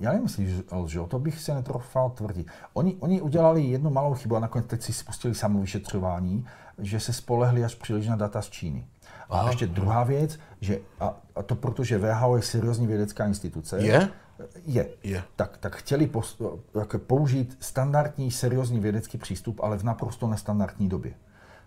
Já nemyslím, že lžou, to bych se netrofal tvrdit. Oni, oni udělali jednu malou chybu a nakonec teď si spustili samovyšetřování, že se spolehli až příliš na data z Číny. A Aha. ještě druhá věc, že a, a to protože VHO je seriózní vědecká instituce. Je? Je. je. Tak, tak chtěli pos, jako použít standardní seriózní vědecký přístup, ale v naprosto nestandardní době.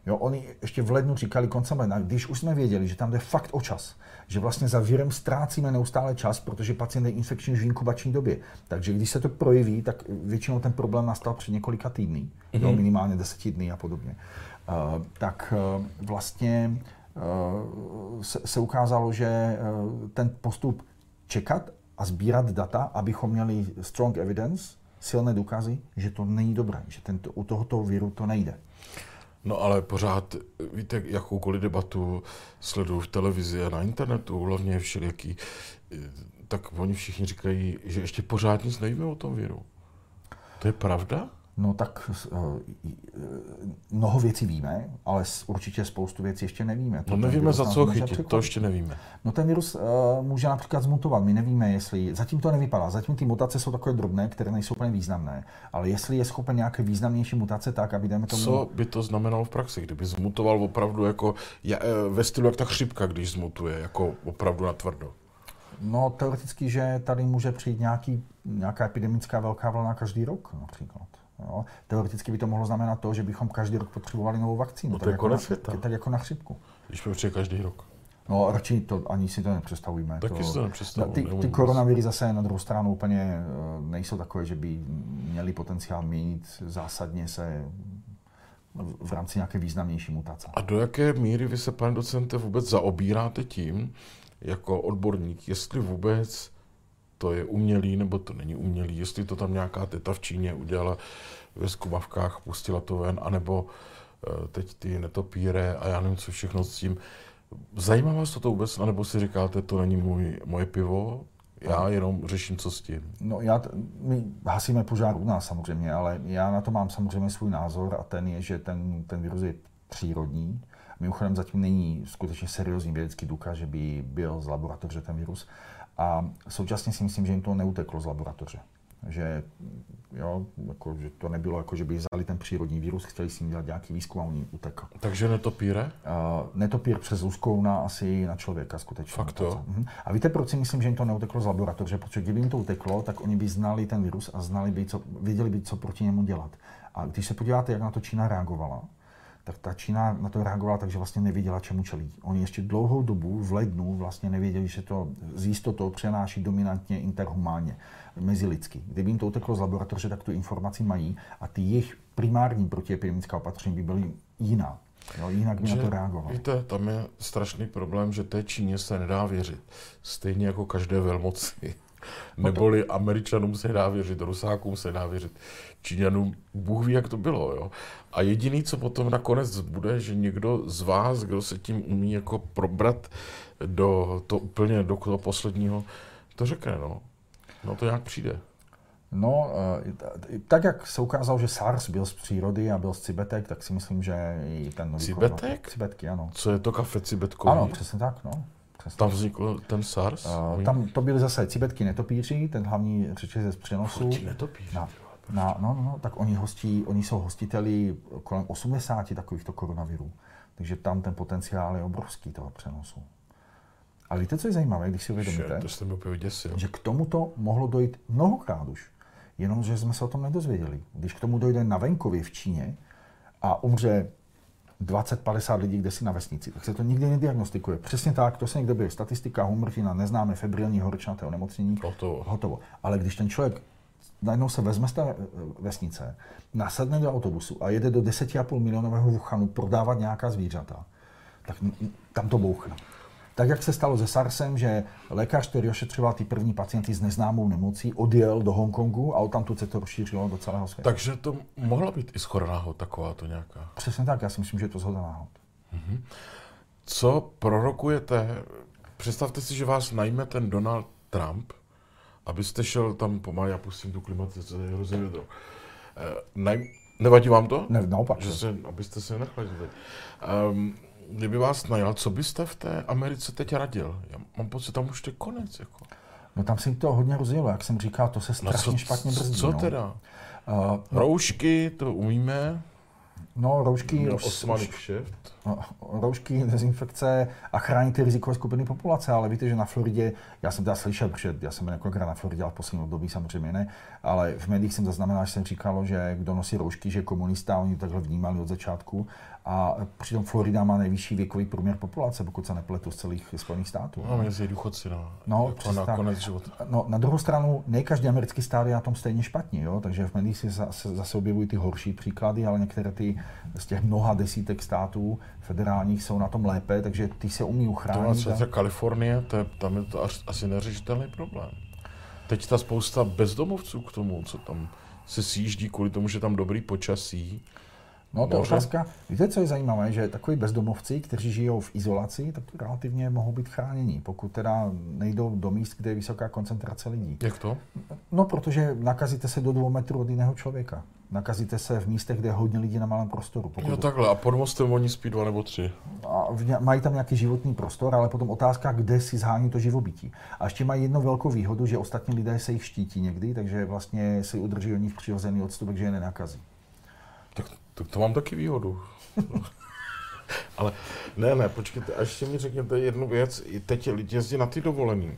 Jo, oni ještě v lednu říkali koncem ledna, když už jsme věděli, že tam jde fakt o čas, že vlastně za virem ztrácíme neustále čas, protože pacient je infekční už v inkubační době. Takže když se to projeví, tak většinou ten problém nastal před několika týdny, mm-hmm. jo, minimálně deseti dní a podobně. Uh, tak uh, vlastně uh, se, se ukázalo, že uh, ten postup čekat a sbírat data, abychom měli strong evidence, silné důkazy, že to není dobré, že tento, u tohoto viru to nejde. No ale pořád, víte, jakoukoliv debatu sleduju v televizi a na internetu, hlavně všelijaký, tak oni všichni říkají, že ještě pořád nic nevíme o tom viru. To je pravda? No tak uh, mnoho věcí víme, ale určitě spoustu věcí ještě nevíme. To no nevíme za co chytit, to ještě nevíme. No ten virus uh, může například zmutovat, my nevíme, jestli, zatím to nevypadá, zatím ty mutace jsou takové drobné, které nejsou úplně významné, ale jestli je schopen nějaké významnější mutace tak, aby jdeme tomu... Co by to znamenalo v praxi, kdyby zmutoval opravdu jako ve stylu jak ta chřipka, když zmutuje, jako opravdu na tvrdo? No teoreticky, že tady může přijít nějaký, nějaká epidemická velká vlna každý rok například. Jo. Teoreticky by to mohlo znamenat to, že bychom každý rok potřebovali novou vakcínu. No to je jako konec na, světa. Tak jako na chřipku. Když přijde každý rok. No radši to ani si to nepředstavujeme. Taky to, si to nepředstavujeme. Ty, ty koronaviry zase na druhou stranu úplně eh, nejsou takové, že by měli potenciál měnit zásadně se v rámci nějaké významnější mutace. A do jaké míry vy se, pane docente, vůbec zaobíráte tím, jako odborník, jestli vůbec to je umělý nebo to není umělý, jestli to tam nějaká teta v Číně udělala ve skubavkách, pustila to ven, anebo uh, teď ty netopíre a já nevím, co všechno s tím. Zajímá vás to, to vůbec, anebo si říkáte, to není můj, moje pivo, já jenom řeším, co s tím. No já, t- my hasíme požár u nás samozřejmě, ale já na to mám samozřejmě svůj názor a ten je, že ten, ten virus je přírodní. Mimochodem zatím není skutečně seriózní vědecký důkaz, že by byl z laboratoře ten virus. A současně si myslím, že jim to neuteklo z laboratoře. Že, jo, jako, že to nebylo jako, že by vzali ten přírodní vírus, chtěli si dělat nějaký výzkum a oni utekl. Takže netopíre? Uh, netopír přes úzkou na asi na člověka skutečně. Fakt to? Uh-huh. A víte, proč si myslím, že jim to neuteklo z laboratoře? Protože kdyby jim to uteklo, tak oni by znali ten virus a znali by, co, věděli by, co proti němu dělat. A když se podíváte, jak na to Čína reagovala, tak ta Čína na to reagovala tak, že vlastně nevěděla, čemu čelí. Oni ještě dlouhou dobu v lednu vlastně nevěděli, že to z jistotou přenáší dominantně interhumánně, mezilidsky. Kdyby jim to uteklo z laboratoře, tak tu informaci mají a ty jejich primární protiepidemická opatření by byly jiná. Jo, jinak by že, na to reagoval. Víte, tam je strašný problém, že té Číně se nedá věřit. Stejně jako každé velmoci. Neboli Američanům se dá věřit, Rusákům se dá věřit, Číňanům, Bůh ví, jak to bylo. Jo? A jediný, co potom nakonec bude, že někdo z vás, kdo se tím umí jako probrat do to úplně do toho posledního, to řekne. No. No to nějak přijde. No, eh, tak jak se ukázalo, že SARS byl z přírody a byl z cibetek, tak si myslím, že i ten nový Cibetek? Korona, cibetky, ano. Co je to kafe cibetkový? Ano, přesně tak, no. Přesně. Tam vznikl ten SARS? Uh, tam to byly zase cibetky netopíři, ten hlavní řetězec přenosu. Netopíři. Na, na, no, no, no, tak oni, hostí, oni jsou hostiteli kolem 80 takovýchto koronavirů. Takže tam ten potenciál je obrovský toho přenosu. Ale víte, co je zajímavé, když si uvědomíte, že k tomuto mohlo dojít mnohokrát už, jenomže jsme se o tom nedozvěděli. Když k tomu dojde na venkově v Číně a umře 20-50 lidí kde si na vesnici, tak se to nikdy nediagnostikuje. Přesně tak, to se někde bude statistika umrtí na neznámé febrilní horečnaté onemocnění. Hotovo. Hotovo. Ale když ten člověk najednou se vezme z té eh, vesnice, nasedne do autobusu a jede do 10,5 milionového Wuhanu prodávat nějaká zvířata, tak tam to bouchne. Tak jak se stalo se SARSem, že lékař, který ošetřoval ty první pacienty s neznámou nemocí, odjel do Hongkongu a odtamtud se to rozšířilo do celého světa. Takže to mohla být i skoro náhod taková to nějaká. Přesně tak, já si myslím, že je to zhoda náhod. Mm-hmm. Co prorokujete? Představte si, že vás najme ten Donald Trump, abyste šel tam pomalu, já pustím tu klimatizaci, je hrozně vedro. Eh. Nevadí vám to? Ne, naopak. Že se, abyste se nenachladili. Um, kdyby vás najal, co byste v té Americe teď radil? Já mám pocit, tam už to je konec. Jako. No tam se to hodně rozjelo, jak jsem říkal, to se strašně no co, špatně brzdí. Co no. teda? Uh, Roušky, to umíme. No, roušky, Měl Osmany kšeft. No, roušky, dezinfekce a chránit ty rizikové skupiny populace, ale víte, že na Floridě, já jsem teda slyšel, protože já jsem několikrát na Floridě, ale v posledním období samozřejmě ne, ale v médiích jsem zaznamenal, že jsem říkalo, že kdo nosí roušky, že komunista, oni to takhle vnímali od začátku a přitom Florida má nejvyšší věkový průměr populace, pokud se nepletu z celých Spojených států. No, mezi důchodci, no. No, jako na konec života. No, na druhou stranu, ne každý americký stát je na tom stejně špatně, jo? takže v médiích se zase, zase objevují ty horší příklady, ale některé ty z těch mnoha desítek států federálních jsou na tom lépe, takže ty se umí To uchránit. má Kalifornie, to je, tam je to až, asi neřešitelný problém. Teď ta spousta bezdomovců k tomu, co tam se sjíždí kvůli tomu, že tam dobrý počasí. No to je otázka. Víte, co je zajímavé, že takový bezdomovci, kteří žijou v izolaci, tak relativně mohou být chráněni, pokud teda nejdou do míst, kde je vysoká koncentrace lidí. Jak to? No, protože nakazíte se do dvou metrů od jiného člověka. Nakazíte se v místech, kde je hodně lidí na malém prostoru. Pokud Jo, takhle. A pod mostem oni spí dva nebo tři. a mají tam nějaký životní prostor, ale potom otázka, kde si zhání to živobytí. A ještě mají jednu velkou výhodu, že ostatní lidé se jich štítí někdy, takže vlastně si udrží oni v přirozený odstup, že je nenakazí. Tak to, to mám taky výhodu. Ale ne, ne, počkejte, a ještě mi řekněte jednu věc. I teď lidi jezdí na ty dovolený.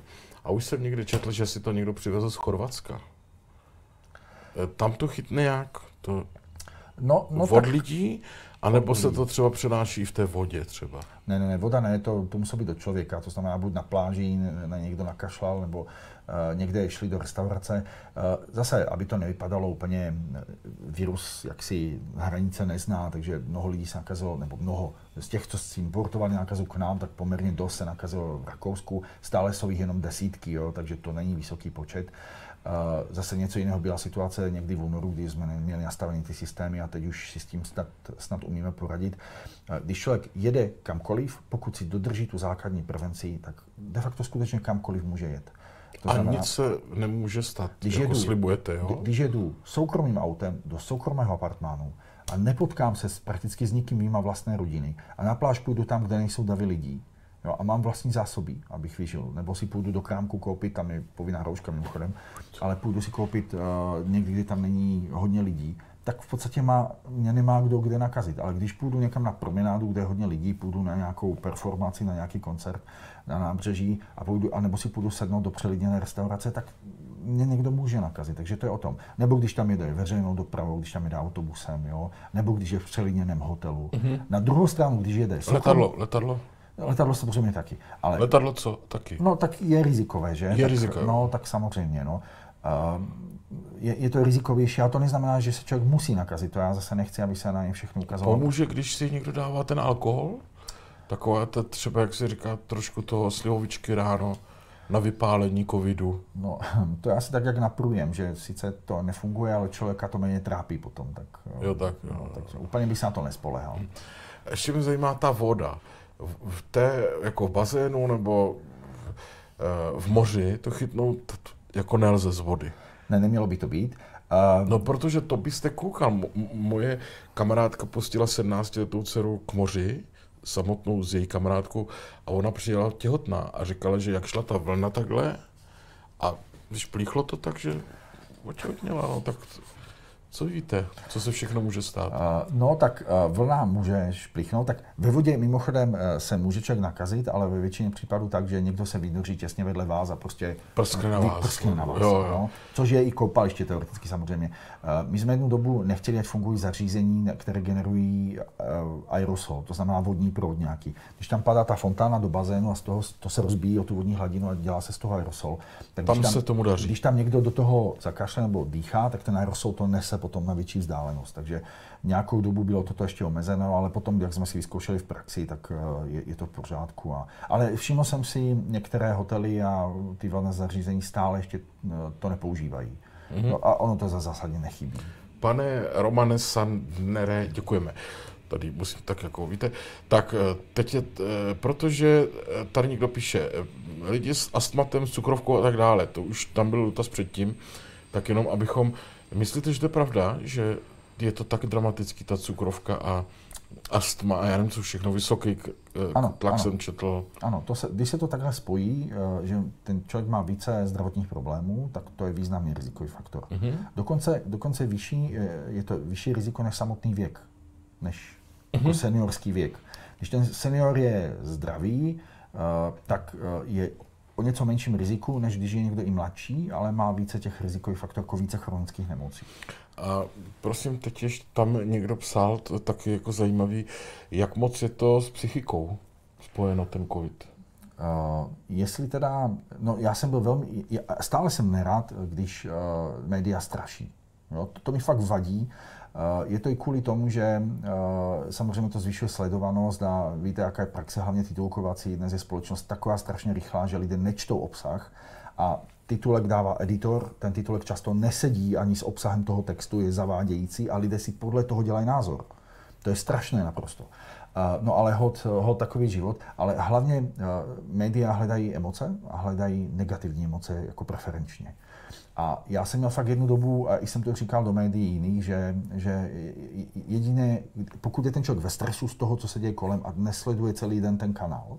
A už jsem někdy četl, že si to někdo přivezl z Chorvatska. E, Tam to chytne jak? To No, no od lidí? A nebo se to třeba přenáší v té vodě třeba? Ne, ne, ne, voda ne, to, to musí být do člověka, to znamená buď na pláži, na někdo nakašlal, nebo uh, někde šli do restaurace. Uh, zase, aby to nevypadalo úplně, eh, virus jaksi hranice nezná, takže mnoho lidí se nakazilo, nebo mnoho z těch, co si importovali nákazu k nám, tak poměrně dost se nakazilo v Rakousku, stále jsou jich jenom desítky, jo, takže to není vysoký počet. Uh, Zase něco jiného byla situace někdy v únoru, kdy jsme neměli nastavené ty systémy a teď už si s tím snad, snad umíme poradit. Když člověk jede kamkoliv, pokud si dodrží tu základní prevenci, tak de facto skutečně kamkoliv může jet. A nic se nemůže stát, když jako jedu, slibujete, jo? Když jedu soukromým autem do soukromého apartmánu a nepotkám se s, prakticky s nikým mimo vlastné rodiny a na pláž půjdu tam, kde nejsou davy lidí, jo, a mám vlastní zásoby, abych vyžil, nebo si půjdu do krámku koupit, tam je povinná rouška mimochodem, ale půjdu si koupit uh, někdy, kde tam není hodně lidí, tak v podstatě má, mě nemá kdo kde nakazit. Ale když půjdu někam na promenádu, kde je hodně lidí, půjdu na nějakou performaci, na nějaký koncert na nábřeží, a půjdu, anebo si půjdu sednout do přelidněné restaurace, tak mě někdo může nakazit, takže to je o tom. Nebo když tam jede veřejnou dopravou, když tam jede autobusem, jo? nebo když je v přelidněném hotelu. Mm-hmm. Na druhou stranu, když jede Letadlo, letadlo. Letadlo samozřejmě taky, ale Letadlo co? Taky. No tak je rizikové, že? Je tak, rizikové. No tak samozřejmě, no. Ehm, Je, je to rizikovější, ale to neznamená, že se člověk musí nakazit. To já zase nechci, aby se na ně všechno ukazovalo. Pomůže, když si někdo dává ten alkohol? Taková to třeba, jak se říká, trošku toho slivovičky ráno na vypálení covidu. No, to je asi tak, jak na průjem, že sice to nefunguje, ale člověka to méně trápí potom. Tak, Jo, tak, jo. no, tak úplně by se na to nespolehal. Ještě mě zajímá ta voda. V té, jako v bazénu nebo v, eh, v moři, to chytnou, t- t- jako nelze z vody. Ne, nemělo by to být. Uh, no, protože to byste koukal. M- moje kamarádka pustila 17 letou dceru k moři, samotnou s její kamarádkou, a ona přijela těhotná a říkala, že jak šla ta vlna takhle, a když plíchlo to tak, že otěhotněla, no, tak co víte, co se všechno může stát? Uh, no tak uh, vlna může šplichnout, tak ve vodě mimochodem uh, se může člověk nakazit, ale ve většině případů tak, že někdo se vynoří těsně vedle vás a prostě prskne na vás. Prskne na vás jo, jo. No, což je i koupaliště teoreticky samozřejmě. Uh, my jsme jednu dobu nechtěli, ať fungují zařízení, které generují uh, aerosol, to znamená vodní proud nějaký. Když tam padá ta fontána do bazénu a z toho to se rozbíjí o tu vodní hladinu a dělá se z toho aerosol. Tak tam, tam se tomu daří. Když tam někdo do toho zakašle nebo dýchá, tak ten aerosol to nese potom na větší vzdálenost. Takže nějakou dobu bylo toto ještě omezeno, ale potom, jak jsme si vyzkoušeli v praxi, tak eh, je, je to v pořádku. A, ale všiml jsem si, některé hotely a ty zařízení stále ještě eh, to nepoužívají. Mm-hmm. No a ono to za zásadně nechybí. Pane Romane Sandnere, děkujeme tady musím tak jako, víte, tak eh, teď je, protože tady někdo píše, lidi s astmatem, s cukrovkou a tak dále, to už tam byl dotaz předtím, tak jenom abychom Myslíte, že to je pravda, že je to tak dramatický, ta cukrovka a astma a já nevím, co všechno, vysoký eh, ano, tlak ano. jsem četl. Ano, to se, když se to takhle spojí, eh, že ten člověk má více zdravotních problémů, tak to je významný rizikový faktor. Uh-huh. Dokonce, dokonce vyšší, eh, je to vyšší riziko než samotný věk, než uh-huh. jako seniorský věk. Když ten senior je zdravý, tak je o něco menším riziku, než když je někdo i mladší, ale má více těch rizikových faktorů, jako více chronických nemocí. A prosím, teď ještě tam někdo psal, to taky jako zajímavý, jak moc je to s psychikou spojeno ten covid? Uh, jestli teda, no já jsem byl velmi, stále jsem nerad, když uh, média straší. Jo, to, to mi fakt vadí. Eh, je to i kvůli tomu, že eh, samozřejmě to zvyšuje sledovanost a víte, jaká je praxe, hlavně titulkovací. Dnes je společnost taková strašně rychlá, že lidé nečtou obsah a titulek dává editor, ten titulek často nesedí ani s obsahem toho textu, je zavádějící a lidé si podle toho dělají názor. To je strašné naprosto. Eh, no ale hod, hod takový život, ale hlavně média hledají emoce a hledají negativní emoce jako preferenčně. A já jsem měl fakt jednu dobu, a jsem to říkal do médií jiných, že, že jediné, pokud je ten člověk ve stresu z toho, co se děje kolem a nesleduje celý den ten kanál,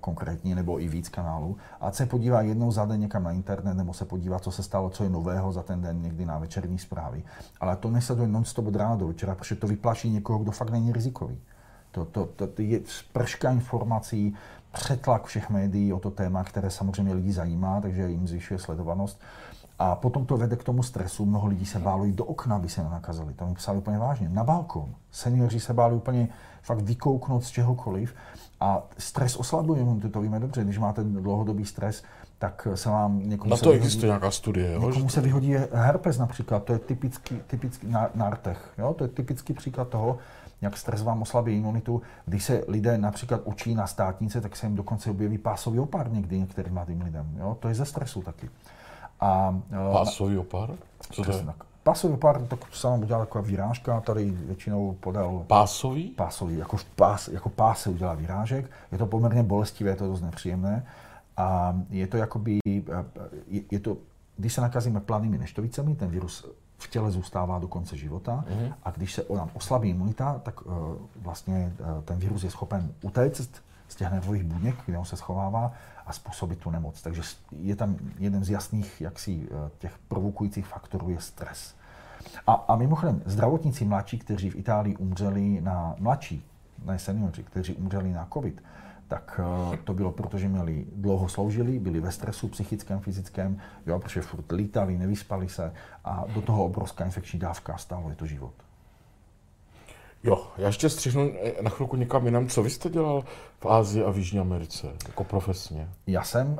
konkrétně, nebo i víc kanálů, a se podívá jednou za den někam na internet, nebo se podívá, co se stalo, co je nového za ten den, někdy na večerní zprávy. Ale to nesleduje non-stop od rána do večera, protože to vyplaší někoho, kdo fakt není rizikový. To, to, to, to je sprška informací, přetlak všech médií o to téma, které samozřejmě lidi zajímá, takže jim zvyšuje sledovanost. A potom to vede k tomu stresu. Mnoho lidí se bálo do okna, aby se nenakazili. To mi psali úplně vážně. Na balkon. Seniori se báli úplně fakt vykouknout z čehokoliv. A stres oslabuje imunitu, to víme dobře. Když máte dlouhodobý stres, tak se vám někomu Na to vyhodí, existuje nějaká studie, jo? Někomu se vyhodí herpes například, to je typický, typický na, na artech, jo? to je typický příklad toho, jak stres vám oslabí imunitu. Když se lidé například učí na státnice, tak se jim dokonce objeví pásový opár někdy některým mladým lidem. Jo? To je ze stresu taky. A, eh, Pásový opar? Co to je? Pásový opar, tak se nám udělá taková výrážka, tady většinou podal... Pásový? Pásový, jako, pás, jako pás se udělá výrážek. Je to poměrně bolestivé, je to dost nepříjemné. A je to jakoby, je, je to, když se nakazíme planými neštovicemi, ten virus v těle zůstává do konce života mm-hmm. a když se nám oslabí imunita, tak uh, vlastně uh, ten virus je schopen utéct z těch nervových buněk, kde on se schovává a způsobit tu nemoc. Takže je tam jeden z jasných jaksi, eh, těch provokujících faktorů je stres. A, a mimochodem, zdravotníci mladší, kteří v Itálii umřeli na mladší, ne seniori, kteří umřeli na COVID, tak eh, to bylo proto, že měli, dlouho sloužili, byli ve stresu psychickém, fyzickém, jo, protože furt lítali, nevyspali se a do toho obrovská infekční dávka stálo je to život. Jo, já ještě střihnu eh, na chvilku někam jinam. Co vy jste dělal v Ázii a v Jižní Americe, jako profesně? Já jsem uh,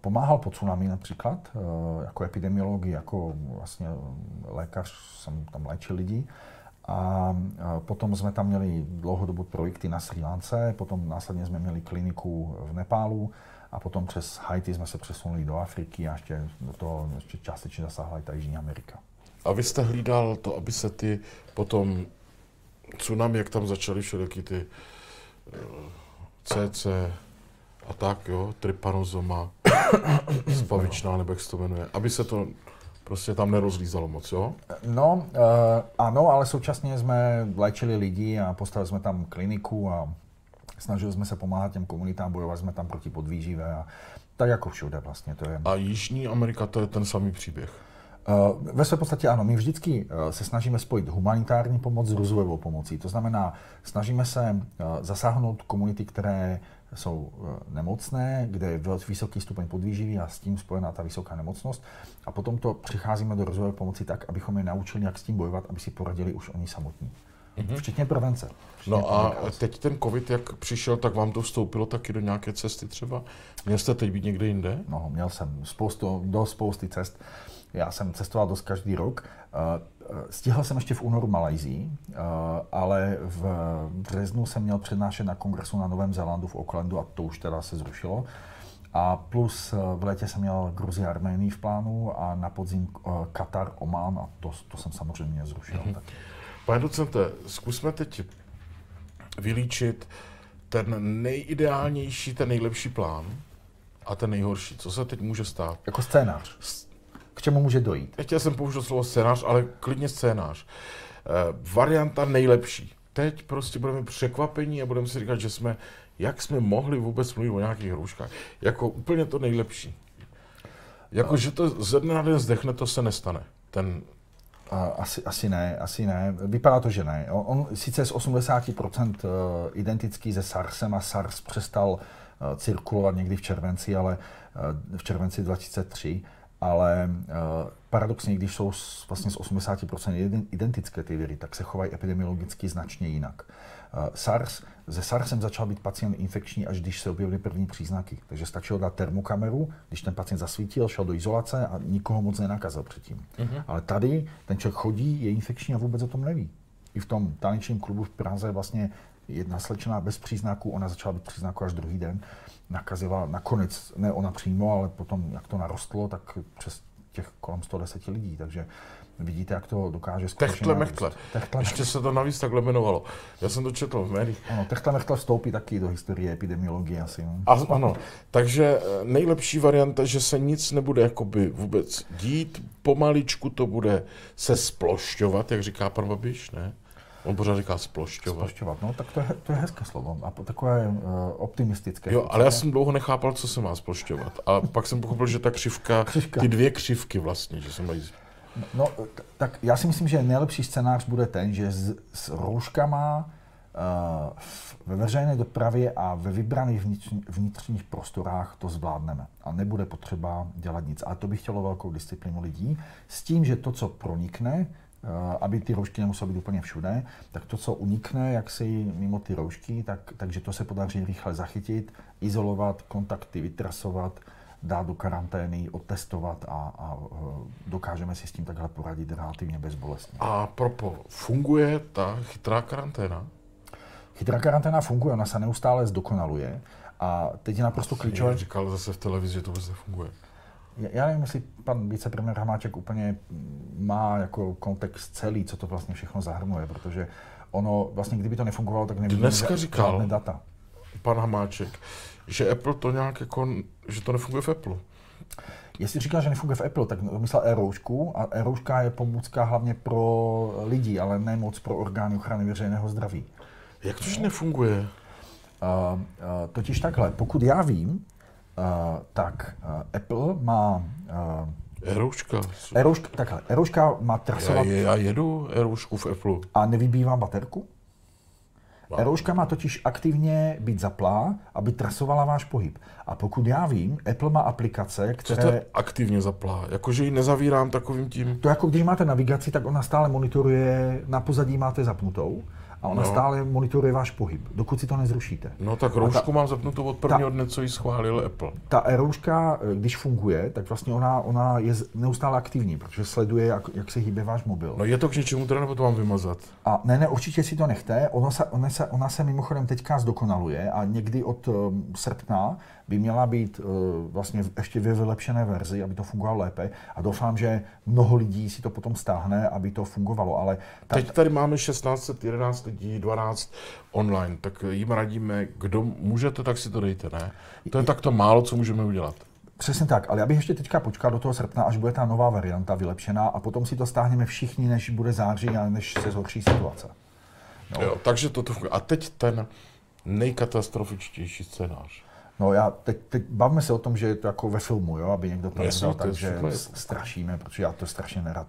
pomáhal po tsunami například, uh, jako epidemiolog, jako vlastně lékař, jsem tam léčil lidi. A uh, potom jsme tam měli dlouhodobou projekty na Sri Lance, potom následně jsme měli kliniku v Nepálu a potom přes Haiti jsme se přesunuli do Afriky a ještě do toho ještě částečně zasáhla i ta Jižní Amerika. A vy jste hlídal to, aby se ty potom tsunami, jak tam začaly všelijaký ty CC eh, a tak, jo, trypanozoma, Spavičná, nebo jak se to jmenuje, aby se to prostě tam nerozlízalo moc, jo? No, uh, ano, ale současně jsme léčili lidi a postavili jsme tam kliniku a snažili jsme se pomáhat těm komunitám, bojovali jsme tam proti podvýživé a tak jako všude vlastně to je. A Jižní Amerika to je ten samý příběh. Uh, ve své podstatě ano, my vždycky uh, se snažíme spojit humanitární pomoc s rozvojovou pomocí. To znamená, snažíme se uh, zasáhnout komunity, které jsou nemocné, kde je vysoký stupeň podvýživy a s tím spojená ta vysoká nemocnost. A potom to přicházíme do rozvojové pomoci tak, abychom je naučili, jak s tím bojovat, aby si poradili už oni samotní. Mm-hmm. Včetně prevence. Včetně no a teď ten covid, jak přišel, tak vám to vstoupilo taky do nějaké cesty třeba? Měl jste teď být někde jinde? No, měl jsem spoustu, do spousty cest. Já jsem cestoval dost každý rok. Eh, eh, stihl jsem ještě v únoru Malajzii, eh, ale v březnu jsem měl přednášet na kongresu na Novém Zélandu v Aucklandu a to už teda se zrušilo. A plus v létě jsem měl Gruzii a Arménii v plánu a na podzim Katar, Oman a to, to jsem samozřejmě zrušil. Mm-hmm. Taky. Pane docente, zkusme teď vylíčit ten nejideálnější, ten nejlepší plán a ten nejhorší. Co se teď může stát? Jako scénář. K čemu může dojít? Chtěl jsem použít slovo scénář, ale klidně scénář. Eh, varianta nejlepší. Teď prostě budeme překvapení a budeme si říkat, že jsme, jak jsme mohli vůbec mluvit o nějakých hrouškách. Jako úplně to nejlepší. Jako, že to ze dne na den zdechne, to se nestane. Ten asi, asi ne, asi ne. Vypadá to, že ne. On, on sice z 80% eh, identický se SARSem a SARS přestal eh, cirkulovat někdy v červenci, ale v červenci 2003, ale paradoxně, když jsou vlastně z 80% identické ty viry, tak se chovají epidemiologicky značně jinak. SARS, ze SARSem začal být pacient infekční, až když se objevily první příznaky. Takže stačilo dát termokameru, když ten pacient zasvítil, šel do izolace a nikoho moc nenakazil předtím. Uh-huh. Ale tady ten člověk chodí, je infekční a vůbec o tom neví. I v tom tanečním klubu v Praze vlastně jedna slečna bez příznaků, ona začala být příznaků až druhý den, nakazila nakonec, ne ona přímo, ale potom, jak to narostlo, tak přes těch kolem 110 lidí, takže vidíte, jak to dokáže skutečně... Techtle mechtle. Techtle Ještě se to navíc takhle jmenovalo. Já jsem to četl v médiích. Ano, techtle mechtle vstoupí taky do historie epidemiologie asi. No. A, ano, takže eh, nejlepší varianta, že se nic nebude jakoby vůbec dít, pomaličku to bude se splošťovat, jak říká pan Babiš, ne? On pořád říká splošťovat. Splošťovat, no tak to je, to je hezké slovo a takové uh, optimistické. Jo, ale já jsem dlouho nechápal, co se má splošťovat. A pak jsem pochopil, že ta křivka, křivka. ty dvě křivky vlastně, že se mají... No, tak já si myslím, že nejlepší scénář bude ten, že s, s rouškama uh, ve veřejné dopravě a ve vybraných vnitřní, vnitřních prostorách to zvládneme. A nebude potřeba dělat nic. Ale to by chtělo velkou disciplínu lidí. S tím, že to, co pronikne, Eh, aby ty roušky nemusely být úplně všude, tak to, co unikne jaksi mimo ty roušky, tak, takže to se podaří rychle zachytit, izolovat, kontakty vytrasovat, dát do karantény, otestovat a, a eh, dokážeme si s tím takhle poradit relativně bezbolestně. A propo, funguje ta chytrá karanténa? Chytrá karanténa funguje, ona se neustále zdokonaluje. A teď je naprosto klíčové. Říkal zase v televizi, že to vůbec nefunguje. Já nevím, jestli pan vicepremiér Hamáček úplně má jako kontext celý, co to vlastně všechno zahrnuje, protože ono, vlastně kdyby to nefungovalo, tak nevidíme Dneska říkal data. pan Hamáček, že Apple to nějak jako, že to nefunguje v Apple. Jestli říká, že nefunguje v Apple, tak myslel e-roušku a e-rouška je pomůcka hlavně pro lidi, ale ne moc pro orgány ochrany veřejného zdraví. Jak to, že nefunguje? Uh, uh, totiž takhle, pokud já vím, Uh, tak uh, Apple má... Uh, Erouška. Erouška, takhle, Erouška má trasovat... Já, já jedu Eroušku v Apple. A nevybývá baterku? Wow. Erouška má totiž aktivně být zaplá, aby trasovala váš pohyb. A pokud já vím, Apple má aplikace, které... Co to je aktivně zaplá? Jakože ji nezavírám takovým tím... To jako když máte navigaci, tak ona stále monitoruje, na pozadí máte zapnutou a ona no. stále monitoruje váš pohyb, dokud si to nezrušíte. No tak roušku ta, mám zapnutou od prvního ta, dne, co ji schválil Apple. Ta rouška, eh, když funguje, tak vlastně ona, ona je neustále aktivní, protože sleduje, jak, jak se hýbe váš mobil. No je to k něčemu teda, nebo to mám vymazat? A ne, ne, určitě si to nechte. Ona se, ona se, ona se mimochodem teďka zdokonaluje a někdy od um, srpna by měla být uh, vlastně ještě ve vylepšené verzi, aby to fungovalo lépe a doufám, že mnoho lidí si to potom stáhne, aby to fungovalo. Ale ta... Teď tady máme 16, 11 lidí, 12 online, tak jim radíme, kdo můžete, tak si to dejte, ne? To je takto málo, co můžeme udělat. Přesně tak, ale já bych ještě teďka počkal do toho srpna, až bude ta nová varianta vylepšená a potom si to stáhneme všichni, než bude září a než se zhorší situace. No. Jo, takže toto. A teď ten nejkatastrofičtější scénář. No já teď, teď bavíme se o tom, že je to jako ve filmu, jo, aby někdo to nevzal tak, že strašíme, protože já to strašně nerad,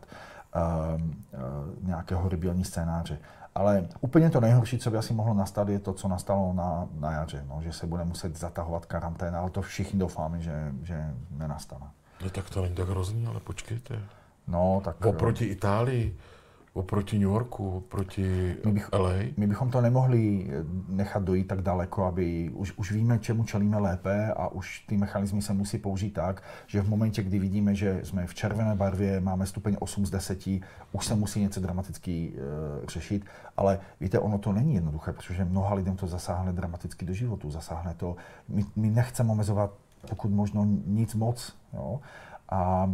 uh, uh, nějaké horribilní scénáře. Ale úplně to nejhorší, co by asi mohlo nastat, je to, co nastalo na, na jaře, no, že se bude muset zatahovat karanténa, ale to všichni doufáme, že, že nenastane. No tak to není tak hrozný, ale počkejte. No, tak... Oproti Itálii, oproti New Yorku, oproti my bych, LA? My bychom to nemohli nechat dojít tak daleko, aby už, už víme, čemu čelíme lépe a už ty mechanismy se musí použít tak, že v momentě, kdy vidíme, že jsme v červené barvě, máme stupeň 8 z 10, už se musí něco dramaticky uh, řešit, ale víte, ono to není jednoduché, protože mnoha lidem to zasáhne dramaticky do životu, zasáhne to, my, my nechceme omezovat pokud možno nic moc, jo? A uh,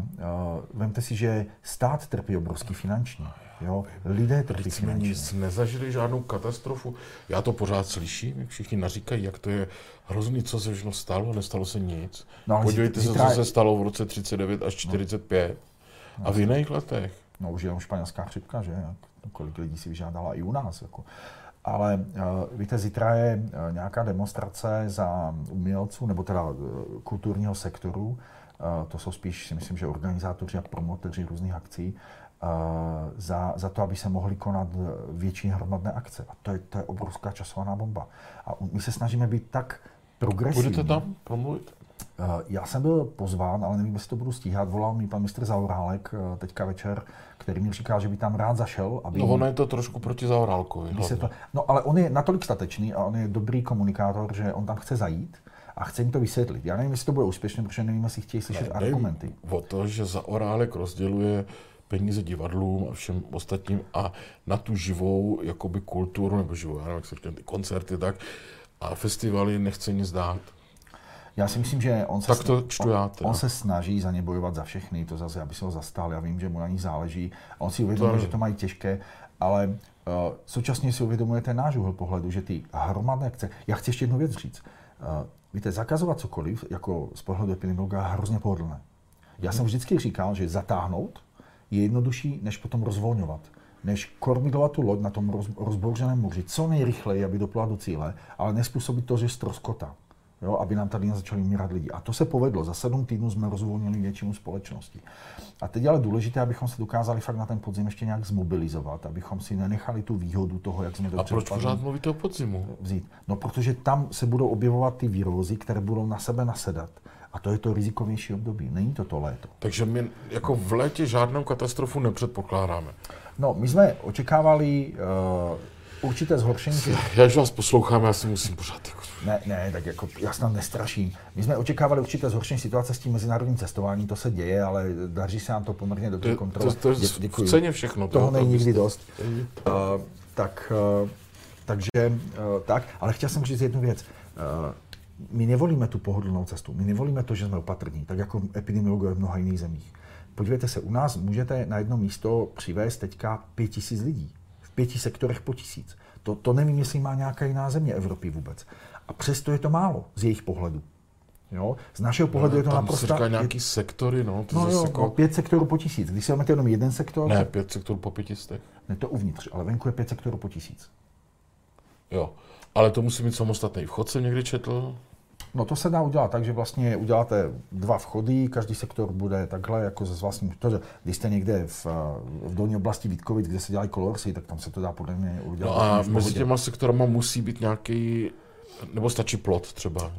vemte si, že stát trpí obrovský finančně. Jo? Lidé trpí jsme nic nezažili žádnou katastrofu. Já to pořád slyším, jak všichni naříkají, jak to je hrozný, co se všechno stalo, nestalo se nic. No, Podívejte se, co se stalo v roce 39 až 45 no. a v jiných letech. No už jenom španělská chřipka, že? Kolik lidí si vyžádala i u nás. Jako. Ale uh, víte, zítra je uh, nějaká demonstrace za umělců, nebo teda uh, kulturního sektoru. Uh, to jsou spíš, si myslím, že organizátoři a promotoři různých akcí. Eh, za, za to, aby se mohly konat větší hromadné akce. A to je, to je obrovská časovaná bomba. A my se snažíme být tak progresivní. Budete tam promluvit? Eh, já jsem byl pozván, ale nevím, jestli to budu stíhat. Volal mi pan mistr Zaurálek eh, teďka večer, který mi říká, že by tam rád zašel. Aby no ono je to trošku proti Zaurálkovi. To, no ale on je natolik statečný a on je dobrý komunikátor, že on tam chce zajít a chce jim to vysvětlit. Já nevím, jestli to bude úspěšné, protože nevím, jestli chtějí slyšet ne, argumenty. O to, že Zaurálek rozděluje peníze divadlům a všem ostatním a na tu živou jakoby kulturu, nebo živou, já nevím, jak se říkám, ty koncerty, tak a festivaly nechce nic dát. Já si myslím, že on se, tak to čtu já, on, on se snaží za ně bojovat za všechny, to zase, aby se ho zastal, já vím, že mu na ní záleží. On si uvědomuje, to... že to mají těžké, ale uh, současně si uvědomuje ten náš úhel pohledu, že ty hromadné akce, já chci ještě jednu věc říct. Uh, víte, zakazovat cokoliv, jako z pohledu epidemiologa, je hrozně pohodlné. Já jsem vždycky říkal, že zatáhnout je jednodušší, než potom rozvolňovat. Než kormidlovat tu loď na tom roz, rozbouřeném moři co nejrychleji, aby doplala do cíle, ale nespůsobit to, že stroskota. Jo, aby nám tady začali umírat lidi. A to se povedlo. Za sedm týdnů jsme rozvolnili většinu společnosti. A teď je ale důležité, abychom se dokázali fakt na ten podzim ještě nějak zmobilizovat, abychom si nenechali tu výhodu toho, jak jsme to A proč pořád mluvíte o podzimu? Vzít. No, protože tam se budou objevovat ty výrozy, které budou na sebe nasedat. A to je to rizikovější období. Není to to léto. Takže my jako v létě žádnou katastrofu nepředpokládáme. No, my jsme očekávali uh, určité zhoršení. Já, když vás poslouchám, já si musím pořád jako... Ne, ne, tak jako já snad nestraším. My jsme očekávali určité zhoršení situace s tím mezinárodním cestováním, to se děje, ale daří se nám to poměrně dobře kontrolovat. To, to, to v ceně všechno. Toho není nikdy dost. Uh, tak, uh, takže uh, tak, ale chtěl jsem říct jednu věc. Uh, my nevolíme tu pohodlnou cestu, my nevolíme to, že jsme opatrní, tak jako epidemiologové v mnoha jiných zemích. Podívejte se, u nás můžete na jedno místo přivést teďka pět tisíc lidí. V pěti sektorech po tisíc. To, to nevím, jestli má nějaká jiná země Evropy vůbec. A přesto je to málo z jejich pohledu. Jo? Z našeho pohledu no, je to naprosto... Tam nějaký je... sektory, no. To no jo, jako... no, pět sektorů po tisíc. Když si vezmete jenom jeden sektor... Ne, pět sektorů po pětistech. Ne, to uvnitř, ale venku je pět sektorů po tisíc. Jo, ale to musí mít samostatný vchod, jsem někdy četl. No to se dá udělat tak, že vlastně uděláte dva vchody, každý sektor bude takhle jako ze vlastním, to, když jste někde v, v dolní oblasti Vítkovic, kde se dělají kolorsy, tak tam se to dá podle mě udělat. No a mezi těma sektorama musí být nějaký, nebo stačí plot třeba? Uh,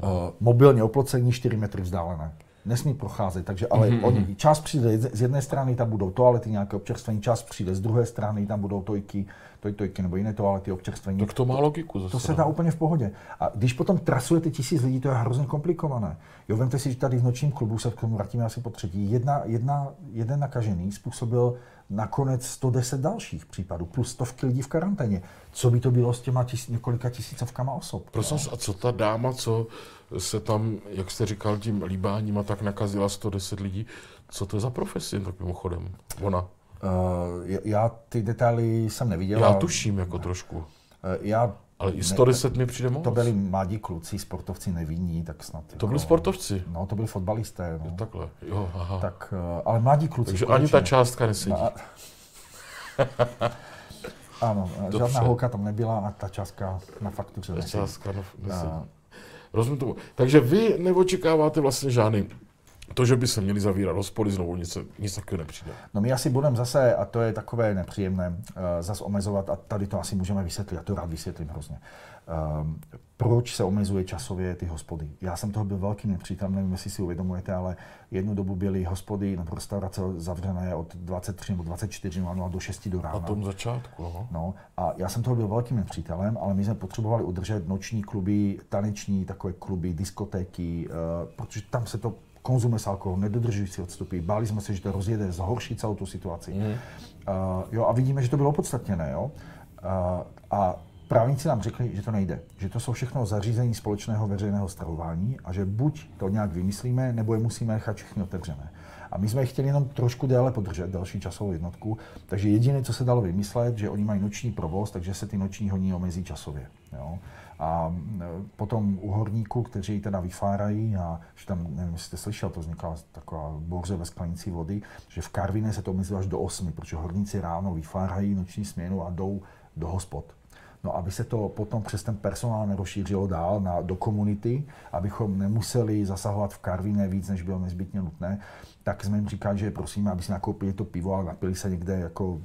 mobilně oplocení 4 metry vzdálené nesmí procházet, takže ale mm-hmm. oni, čas přijde z jedné strany, tam budou toalety, nějaké občerstvení, čas přijde z druhé strany, tam budou tojky, toj, tojky nebo jiné toalety, občerstvení. Tak to má logiku. Zase. To se dá úplně v pohodě. A když potom trasujete tisíc lidí, to je hrozně komplikované. Jo, vemte si, že tady v nočním klubu se k tomu vrátíme asi po třetí. Jedna, jedna, jeden nakažený způsobil nakonec 110 dalších případů, plus stovky lidí v karanténě. Co by to bylo s těma tis, několika tisícovkama osob? Prosím, a co ta dáma, co se tam, jak jste říkal, tím líbáním a tak nakazila 110 lidí, co to je za profesi, tak mimochodem, ona? Uh, já ty detaily jsem neviděl. Já tuším jako trošku. Uh, já Ale i 110 mi přijde moc. To byli mladí kluci, sportovci nevinní, tak snad. To byli sportovci? No, to byli fotbalisté. No. Jo, takhle, jo, aha. Tak, eh, ale mladí kluci. Takže ani ta částka nesedí. Na... ano, Dobře. žádná holka tam nebyla a ta částka na faktuře nesedí. Částka na, nesedí. Rozumím tomu. Takže vy neočekáváte vlastně žádný to, že by se měli zavírat hospody, znovu nic, nic takového nepřijde. No my asi budeme zase, a to je takové nepříjemné, uh, zase omezovat, a tady to asi můžeme vysvětlit, já to rád vysvětlím hrozně. Um, proč se omezuje časově ty hospody? Já jsem toho byl velkým nepřítelem, nevím, jestli si uvědomujete, ale jednu dobu byly hospody nebo restaurace zavřené od 23 nebo 24 0 do 6 do rána. Na tom začátku, no. no. A já jsem toho byl velkým nepřítelem, ale my jsme potřebovali udržet noční kluby, taneční takové kluby, diskotéky, uh, protože tam se to konzumuje s alkoholem, nedodržují si odstupy, báli jsme se, že to rozjede, zhorší celou tu situaci. Mm. Uh, jo, a vidíme, že to bylo opodstatněné. Jo? Uh, a právníci nám řekli, že to nejde, že to jsou všechno zařízení společného veřejného stravování a že buď to nějak vymyslíme, nebo je musíme nechat všechny otevřené. A my jsme je chtěli jenom trošku déle podržet, další časovou jednotku, takže jediné, co se dalo vymyslet, že oni mají noční provoz, takže se ty noční honí omezí časově. Jo? A e, potom u horníků, kteří teda vyfárají, a že tam, nevím, jestli jste slyšel, to vznikla taková bouře ve sklenici vody, že v Karviné se to omezilo až do 8, protože horníci ráno vyfárají noční směnu a jdou do hospod. No, aby se to potom přes ten personál nerozšířilo dál na, do komunity, abychom nemuseli zasahovat v Karviné víc, než bylo nezbytně nutné, tak jsme jim říkali, že prosím, aby si nakoupili to pivo a napili se někde jako...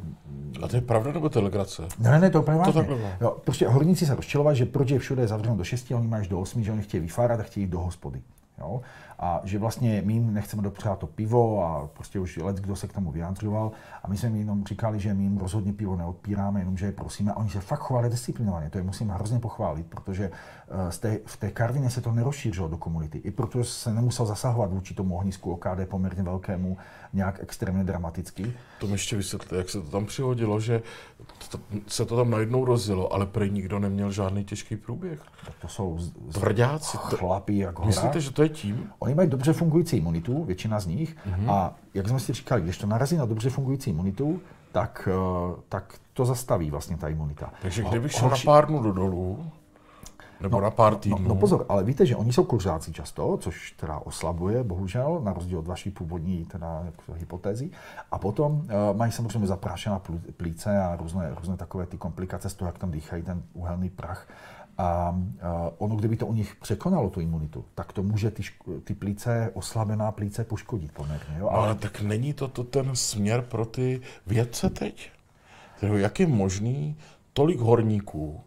A to je pravda nebo to je legrace? Ne, ne, ne, to je pravda. To jo, prostě horníci se rozčilovali, že proč je všude zavřeno do 6, oni mají až do 8, že oni chtějí vyfárat a chtějí do hospody. Jo? A že vlastně my jim nechceme dopřát to pivo a prostě už let, kdo se k tomu vyjádřoval. A my jsme jim jenom říkali, že my jim rozhodně pivo neodpíráme, jenomže je prosíme. A oni se fakt chovali disciplinovaně, to je musím hrozně pochválit, protože eh, z té, v té Karvině se to nerozšířilo do komunity. I protože se nemusel zasahovat vůči tomu ohnisku OKD poměrně velkému nějak extrémně dramaticky. To mi ještě vysvětlíte, jak se to tam přihodilo, že to, se to tam najednou rozjelo, ale prej nikdo neměl žádný těžký průběh. To jsou z, tvrdáci. Chlapí jak hora. Myslíte, že to je tím? Oni mají dobře fungující imunitu, většina z nich, mm-hmm. a jak jsme si říkali, když to narazí na dobře fungující imunitu, tak, eh, tak to zastaví vlastně ta imunita. Takže kdybych šel na pár dnů do dolů, nebo no, na pár týdnů. No, no pozor, ale víte, že oni jsou kuřáci často, což teda oslabuje, bohužel, na rozdíl od vaší původní teda, hypotézy. A potom uh, mají samozřejmě zaprášená plíce a různé, různé takové ty komplikace z toho, jak tam dýchají ten uhelný prach. A uh, ono, kdyby to u nich překonalo tu imunitu, tak to může ty, ty plíce, oslabená plíce poškodit poměrně. Jo? Ale... ale tak není to, to ten směr pro ty vědce teď? Jak je možný tolik horníků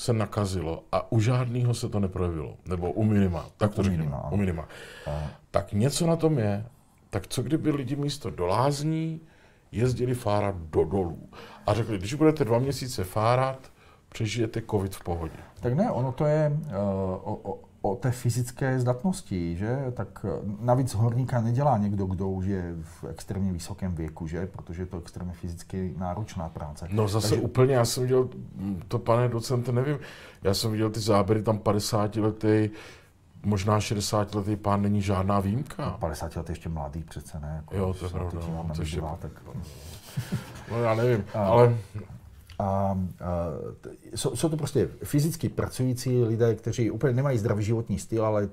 se nakazilo a u žádného se to neprojevilo? Nebo u minima, tak to řekněme, u minima. Tak něco na tom je. Tak co kdyby lidi místo do lázní jezdili fárat do dolů a řekli, když budete dva měsíce fárat, přežijete covid v pohodě. Tak ne, ono to je uh, o, o, o té fyzické zdatnosti, že? Tak eh, navíc horníka nedělá někdo, kdo už je v extrémně vysokém věku, že? Protože je to extrémně fyzicky náročná práce. No zase Takže... úplně, já jsem viděl, to pane docente, nevím, já jsem viděl ty záběry, tam 50 letý, možná 60 letý pán není žádná výjimka. 50 letý ještě mladý přece, ne? Jako, jo, to je pravda. No, ještě... tak... no já nevím, ale a, a jsou, jsou to prostě fyzicky pracující lidé, kteří úplně nemají zdravý životní styl, ale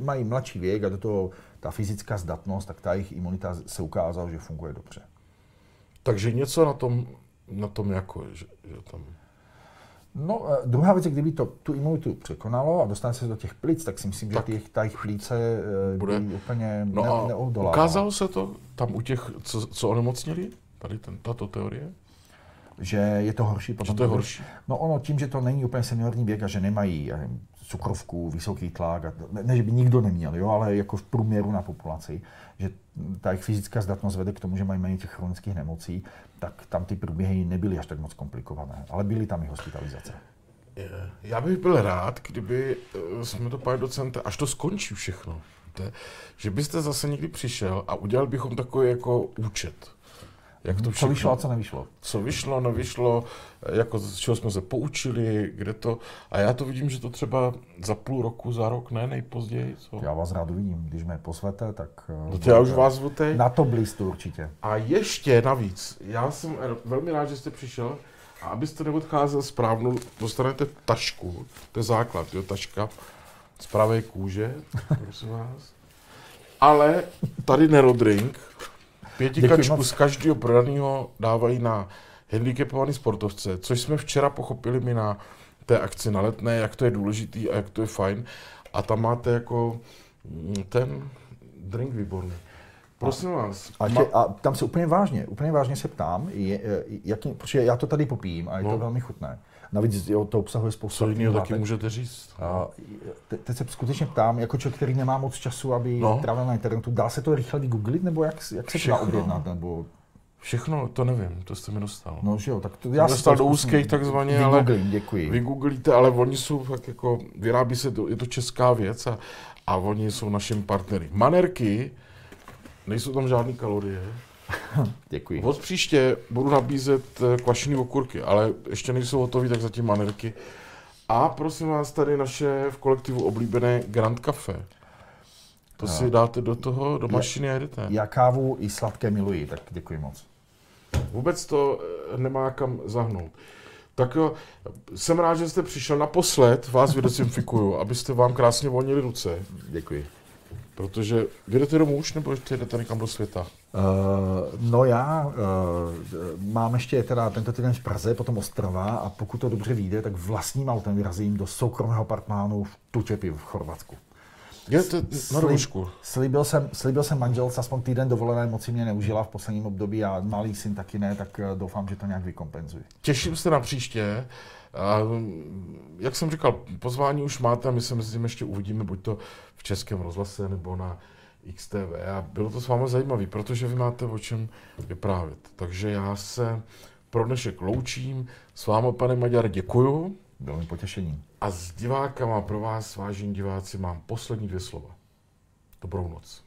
mají mladší věk a do toho ta fyzická zdatnost, tak ta jejich imunita se ukázala, že funguje dobře. Takže něco na tom, na tom jako, že, že tam... No, druhá věc je, kdyby to tu imunitu překonalo a dostane se do těch plic, tak si myslím, tak že těch, ta jejich plíce e, bude úplně no ne, neodolá. Ukázalo se to tam u těch, co, co onemocněli? Tady ten, tato teorie? Že je to horší. Potom že to je horší. No ono tím, že to není úplně seniorní věk a že nemají nevím, cukrovku, vysoký tlak, a ne, ne, že by nikdo neměl, jo, ale jako v průměru na populaci, že ta jejich fyzická zdatnost vede k tomu, že mají méně těch chronických nemocí, tak tam ty průběhy nebyly až tak moc komplikované, ale byly tam i hospitalizace. Já bych byl rád, kdyby eh, jsme to, pane docente, až to skončí všechno, že byste zase někdy přišel a udělal bychom takový jako účet jak to všechno, co vyšlo a co nevyšlo. Co vyšlo, nevyšlo, jako z čeho jsme se poučili, kde to. A já to vidím, že to třeba za půl roku, za rok, ne nejpozději. Co? Já vás rád uvidím, když mě posvete, tak... No to já už vás zvu Na to blistu určitě. A ještě navíc, já jsem velmi rád, že jste přišel, A abyste neodcházel správnou, dostanete tašku, to je základ, jo, taška z pravé kůže, prosím vás. Ale tady Nerodrink, pětikačku z každého prodaného dávají na handicapovaný sportovce, což jsme včera pochopili mi na té akci na letné, jak to je důležitý a jak to je fajn. A tam máte jako mm, ten drink výborný. Prosím vás. A, ma... a tam se úplně vážně, úplně vážně se ptám, je, jaký, protože já to tady popím a je no. to velmi chutné. Navíc jo, to obsahuje spoustu Co jiného taky můžete říct. A, te, teď se skutečně ptám, jako člověk, který nemá moc času, aby no. trávil na internetu, dá se to rychle vygooglit, nebo jak, jak se to dá objednat? Nebo... Všechno, to nevím, to jste mi dostal. No, že jo, tak to já dostal do úzkých takzvaně, ale děkuji. vygooglíte, ale oni jsou fakt jako, vyrábí se, to, je to česká věc a, a oni jsou našimi partnery. Manerky, nejsou tam žádné kalorie. děkuji. Od příště budu nabízet eh, kvašený okurky, ale ještě nejsou hotové, tak zatím manerky. A prosím vás, tady naše v kolektivu oblíbené Grand Café. To no. si dáte do toho, do mašiny a jedete. Já kávu i sladké miluji, tak děkuji moc. Vůbec to eh, nemá kam zahnout. Tak jo, jsem rád, že jste přišel naposled, vás vydesinfikuju, abyste vám krásně volnili ruce. Děkuji. Protože vy jdete domů už, nebo ještě jdete někam do světa? Uh, no já uh, mám ještě teda tento týden v Praze, potom Ostrava a pokud to dobře vyjde, tak vlastním autem vyrazím do soukromého apartmánu v Tučepi v Chorvatsku. Je to na roušku. Slíbil jsem, slíbil jsem manželce aspoň týden dovolené, moci mě neužila v posledním období a malý syn taky ne, tak eh, doufám, že to nějak vykompenzuji. Těším se na příště. A, jak jsem říkal, pozvání už máte a my se mezi tím ještě uvidíme, buď to v Českém rozhlase nebo na XTV. A bylo to s vámi zajímavé, protože vy máte o čem vyprávět. Takže já se pro dnešek loučím. S vámi, pane Maďar, děkuju. Bylo mi potěšením. A s divákama pro vás, vážení diváci, mám poslední dvě slova. Dobrou noc.